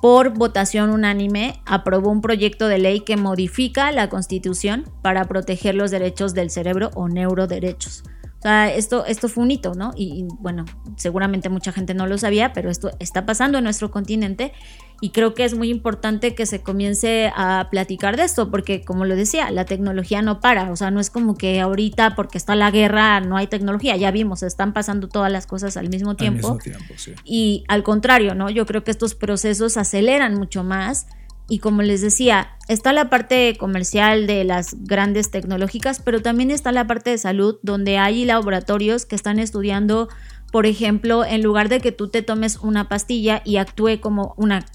por votación unánime, aprobó un proyecto de ley que modifica la constitución para proteger los derechos del cerebro o neuroderechos. O sea, esto, esto fue un hito, ¿no? Y, bueno, seguramente mucha gente no lo sabía, pero esto está pasando en nuestro continente y creo que es muy importante que se comience a platicar de esto, porque como lo decía, la tecnología no para, o sea, no es como que ahorita porque está la guerra no hay tecnología, ya vimos, están pasando todas las cosas al mismo tiempo. Al mismo tiempo sí. Y al contrario, ¿no? Yo creo que estos procesos aceleran mucho más y como les decía, está la parte comercial de las grandes tecnológicas, pero también está la parte de salud, donde hay laboratorios que están estudiando, por ejemplo, en lugar de que tú te tomes una pastilla y actúe como una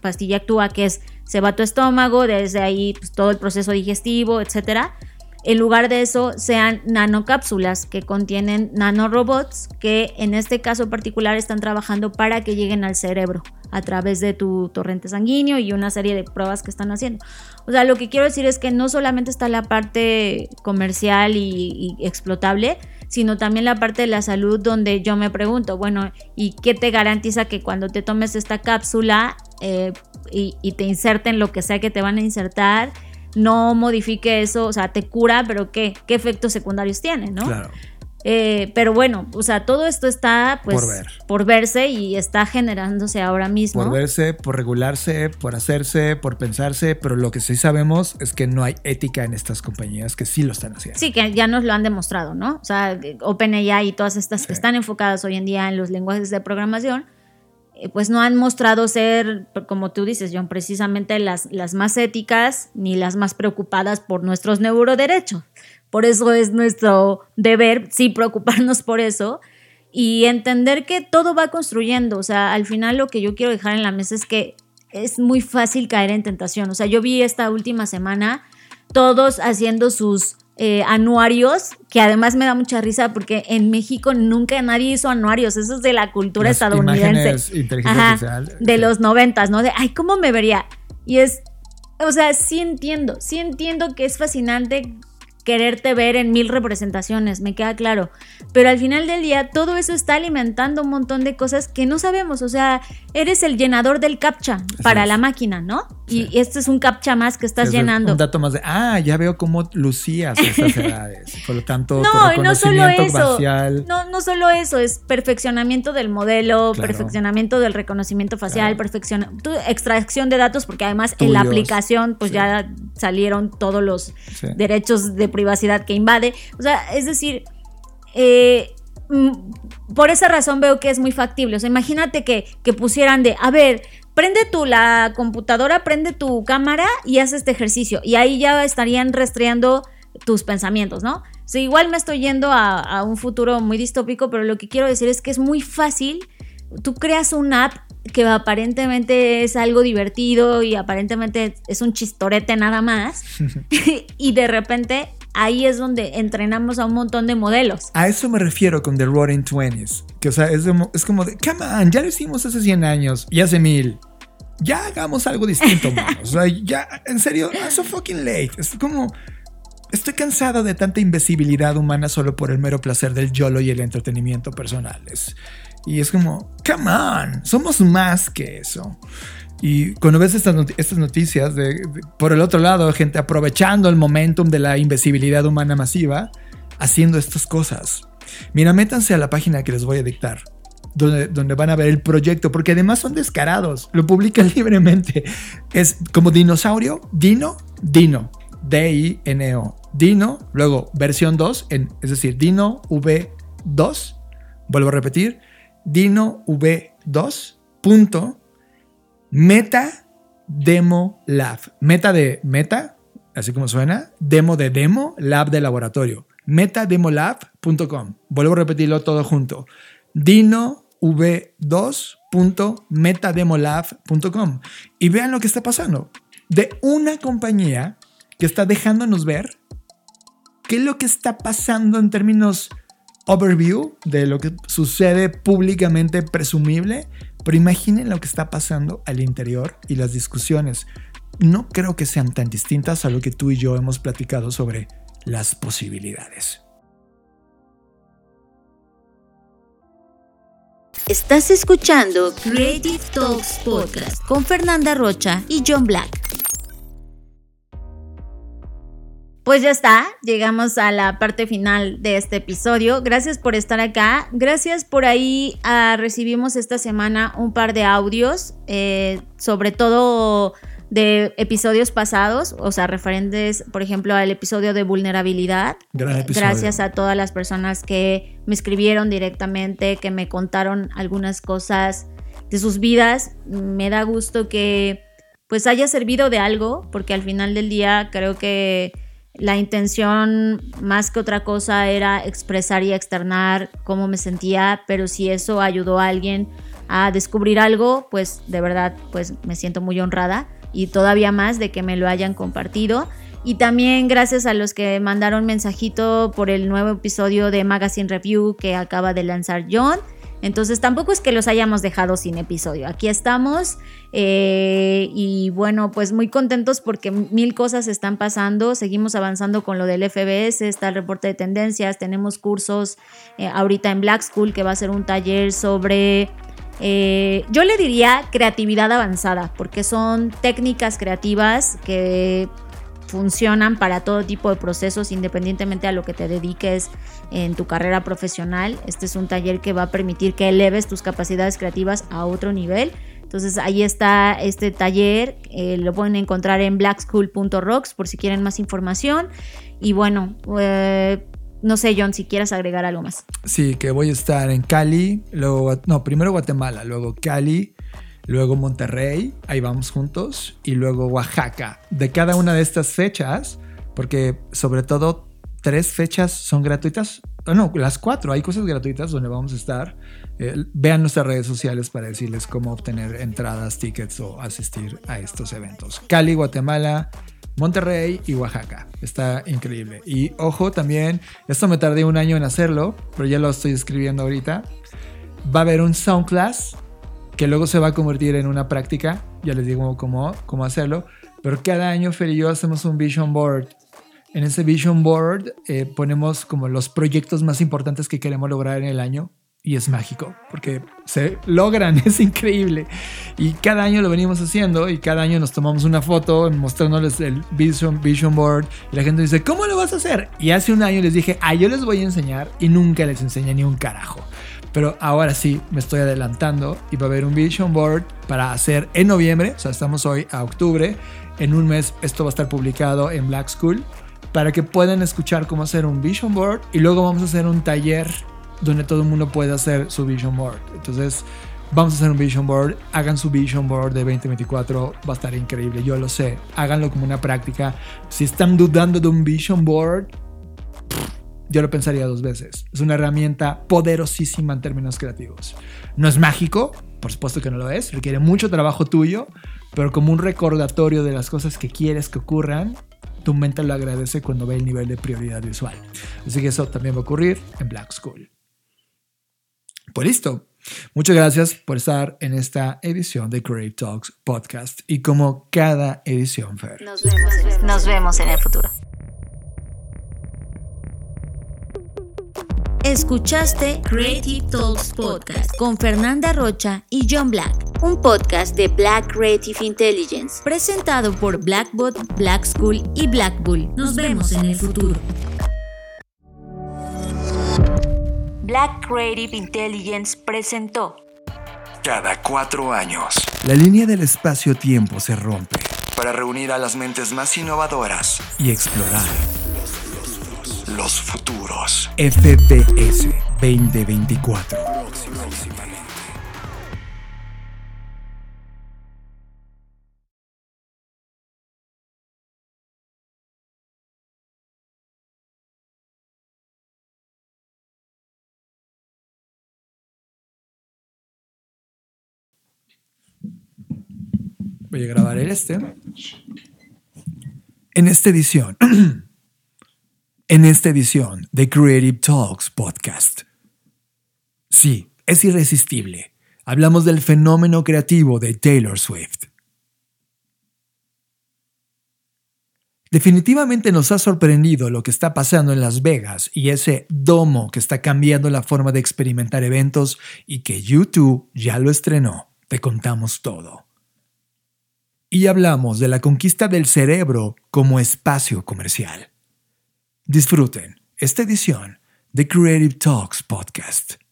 pastilla actúa, que es se va tu estómago, desde ahí pues, todo el proceso digestivo, etcétera en lugar de eso, sean nanocápsulas que contienen nanorobots que en este caso particular están trabajando para que lleguen al cerebro a través de tu torrente sanguíneo y una serie de pruebas que están haciendo. O sea, lo que quiero decir es que no solamente está la parte comercial y, explotable, sino también la parte de la salud donde yo me pregunto, bueno, ¿y qué te garantiza que cuando te tomes esta cápsula eh, y, y te inserten lo que sea que te van a insertar? No modifique eso, o sea, te cura, pero ¿qué, qué efectos secundarios tiene, no? Claro. Eh, pero bueno, o sea, todo esto está pues por, ver. por, verse y está generándose ahora mismo. Por verse, por regularse, por hacerse, por pensarse, pero lo que sí sabemos es que no hay ética en estas compañías que sí lo están haciendo. Sí, que ya nos lo han demostrado, ¿no? O sea, OpenAI y todas estas que están enfocadas hoy en día en los lenguajes de programación, pues no han mostrado ser, como tú dices, John, precisamente las, las más éticas ni las más preocupadas por nuestros neuroderechos. Por eso es nuestro deber, sí, preocuparnos por eso y entender que todo va construyendo. O sea, al final lo que yo quiero dejar en la mesa es que es muy fácil caer en tentación. O sea, yo vi esta última semana todos haciendo sus eh, anuarios, que además me da mucha risa porque en México nunca nadie hizo anuarios, eso es de la cultura estadounidense. de los noventas, ¿no? De, ay, ¿cómo me vería? Y es, o sea, sí entiendo, sí entiendo que es fascinante quererte ver en mil representaciones, me queda claro. Pero al final del día todo eso está alimentando un montón de cosas que no sabemos. O sea, eres el llenador del captcha para es. la máquina, ¿no? Y este es un captcha más que estás es llenando. Un dato más de, ah, ya veo cómo lucías a estas edades. Por lo tanto, No, no solo eso. facial. No, no solo eso, es perfeccionamiento del modelo, Claro. perfeccionamiento del reconocimiento facial, Claro. tu- extracción de datos, porque además en la aplicación pues Sí. ya salieron todos los Sí. derechos de privacidad que invade. O sea, es decir, eh, mm, por esa razón veo que es muy factible. O sea, imagínate que, que pusieran de, a ver, prende tú la computadora, prende tu cámara y haz este ejercicio. Y ahí ya estarían rastreando tus pensamientos, ¿no? O sea, igual me estoy yendo a, a un futuro muy distópico, pero lo que quiero decir es que es muy fácil. Tú creas una app que aparentemente es algo divertido y aparentemente es un chistorete nada más. y de repente ahí es donde entrenamos a un montón de modelos. A eso me refiero con The Roaring Twenties. Que, o sea, es como, de, come on, ya lo hicimos hace 100 años y hace mil. Ya hagamos algo distinto, man. O sea, ya, en serio, I'm so fucking late. Es como, estoy cansado de tanta invisibilidad humana solo por el mero placer del YOLO y el entretenimiento personales. Y es como, come on, somos más que eso. Y cuando ves estas, noti- estas noticias, por el otro lado, gente aprovechando el momentum de la invisibilidad humana masiva, haciendo estas cosas. Mira, métanse a la página que les voy a dictar, donde, donde van a ver el proyecto, porque además son descarados, lo publican libremente. Es como dinosaurio, Dino, Dino, D-I-N-O, Dino, luego versión 2, en, es decir, Dino V2, vuelvo a repetir, Dino V2, punto, Meta Demo Lab. Meta de meta, así como suena. Demo de demo, lab de laboratorio. metademolab.com. Vuelvo a repetirlo todo junto. dinov2.metademolab.com. Y vean lo que está pasando. De una compañía que está dejándonos ver qué es lo que está pasando en términos overview de lo que sucede públicamente presumible, pero imaginen lo que está pasando al interior y las discusiones. No creo que sean tan distintas a lo que tú y yo hemos platicado sobre las posibilidades. Estás escuchando Creative Talks Podcast con Fernanda Rocha y John Black. Pues ya está, llegamos a la parte final de este episodio. Gracias por estar acá. Gracias por ahí. ah, recibimos esta semana un par de audios, eh, sobre todo de episodios pasados, o sea, referentes, por ejemplo, al episodio de vulnerabilidad. Gran episodio. Gracias a todas las personas que me escribieron directamente, que me contaron algunas cosas de sus vidas. Me da gusto que pues haya servido de algo, porque al final del día creo que la intención más que otra cosa era expresar y externar cómo me sentía, pero si eso ayudó a alguien a descubrir algo, pues de verdad pues me siento muy honrada y todavía más de que me lo hayan compartido. Y también gracias a los que mandaron mensajito por el nuevo episodio de Magazine Review que acaba de lanzar John. Entonces tampoco es que los hayamos dejado sin episodio. Aquí estamos eh, y bueno, pues muy contentos porque mil cosas están pasando. Seguimos avanzando con lo del FBS, está el reporte de tendencias, tenemos cursos eh, ahorita en Black School que va a ser un taller sobre... eh, yo le diría creatividad avanzada, porque son técnicas creativas que funcionan para todo tipo de procesos, independientemente a lo que te dediques en tu carrera profesional. Este es un taller que va a permitir que eleves tus capacidades creativas a otro nivel. Entonces ahí está este taller, eh, lo pueden encontrar en blackschool.rocks por si quieren más información. Y bueno, eh, no sé John, si quieres agregar algo más. Sí, que voy a estar en Cali, luego, no, primero Guatemala, luego Cali, luego Monterrey, ahí vamos juntos, y luego Oaxaca. De cada una de estas fechas, porque sobre todo tres fechas son gratuitas, o no, las cuatro, hay cosas gratuitas donde vamos a estar. Eh, vean nuestras redes sociales para decirles cómo obtener entradas, tickets o asistir a estos eventos. Cali, Guatemala, Monterrey y Oaxaca. Está increíble. Y ojo también, esto me tardé un año en hacerlo, pero ya lo estoy escribiendo ahorita. Va a haber un sound class que luego se va a convertir en una práctica. Ya les digo cómo, cómo hacerlo. Pero cada año Fer y yo hacemos un vision board En ese vision board eh, ponemos como los proyectos más importantes que queremos lograr en el año y es mágico porque se logran, es increíble. Y cada año lo venimos haciendo y cada año nos tomamos una foto mostrándoles el Vision, Vision Board y la gente dice, ¿cómo lo vas a hacer? Y hace un año les dije, ah, yo les voy a enseñar y nunca les enseñé ni un carajo. Pero ahora sí, me estoy adelantando y va a haber un Vision Board para hacer en noviembre, o sea, estamos hoy a octubre, en un mes esto va a estar publicado en Black School para que puedan escuchar cómo hacer un Vision Board y luego vamos a hacer un taller donde todo el mundo puede hacer su Vision Board. Entonces, vamos a hacer un Vision Board, hagan su Vision Board de 2024, va a estar increíble, yo lo sé, háganlo como una práctica. Si están dudando de un Vision Board, yo lo pensaría dos veces. Es una herramienta poderosísima en términos creativos. No es mágico, por supuesto que no lo es, requiere mucho trabajo tuyo, pero como un recordatorio de las cosas que quieres que ocurran, tu mente lo agradece cuando ve el nivel de prioridad visual. Así que eso también va a ocurrir en Black School. Pues listo. Muchas gracias por estar en esta edición de Creative Talks Podcast y como cada edición, Fer. Nos vemos, nos vemos en el futuro. Escuchaste Creative Talks Podcast con Fernanda Rocha y John Black, un podcast de Black Creative Intelligence, presentado por Blackbot, Black School y Black Bull. Nos vemos en el futuro. Black Creative Intelligence presentó. Cada cuatro años, La línea del espacio-tiempo se rompe para reunir a las mentes más innovadoras, y explorar. Los futuros. FBS 2024. Voy a grabar el este. En esta edición, en esta edición de Creative Talks Podcast. Sí, es irresistible. Hablamos del fenómeno creativo de Taylor Swift. Definitivamente nos ha sorprendido lo que está pasando en Las Vegas y ese domo que está cambiando la forma de experimentar eventos y que YouTube ya lo estrenó. Te contamos todo. Y hablamos de la conquista del cerebro como espacio comercial. Disfruten esta edición de Creative Talks Podcast.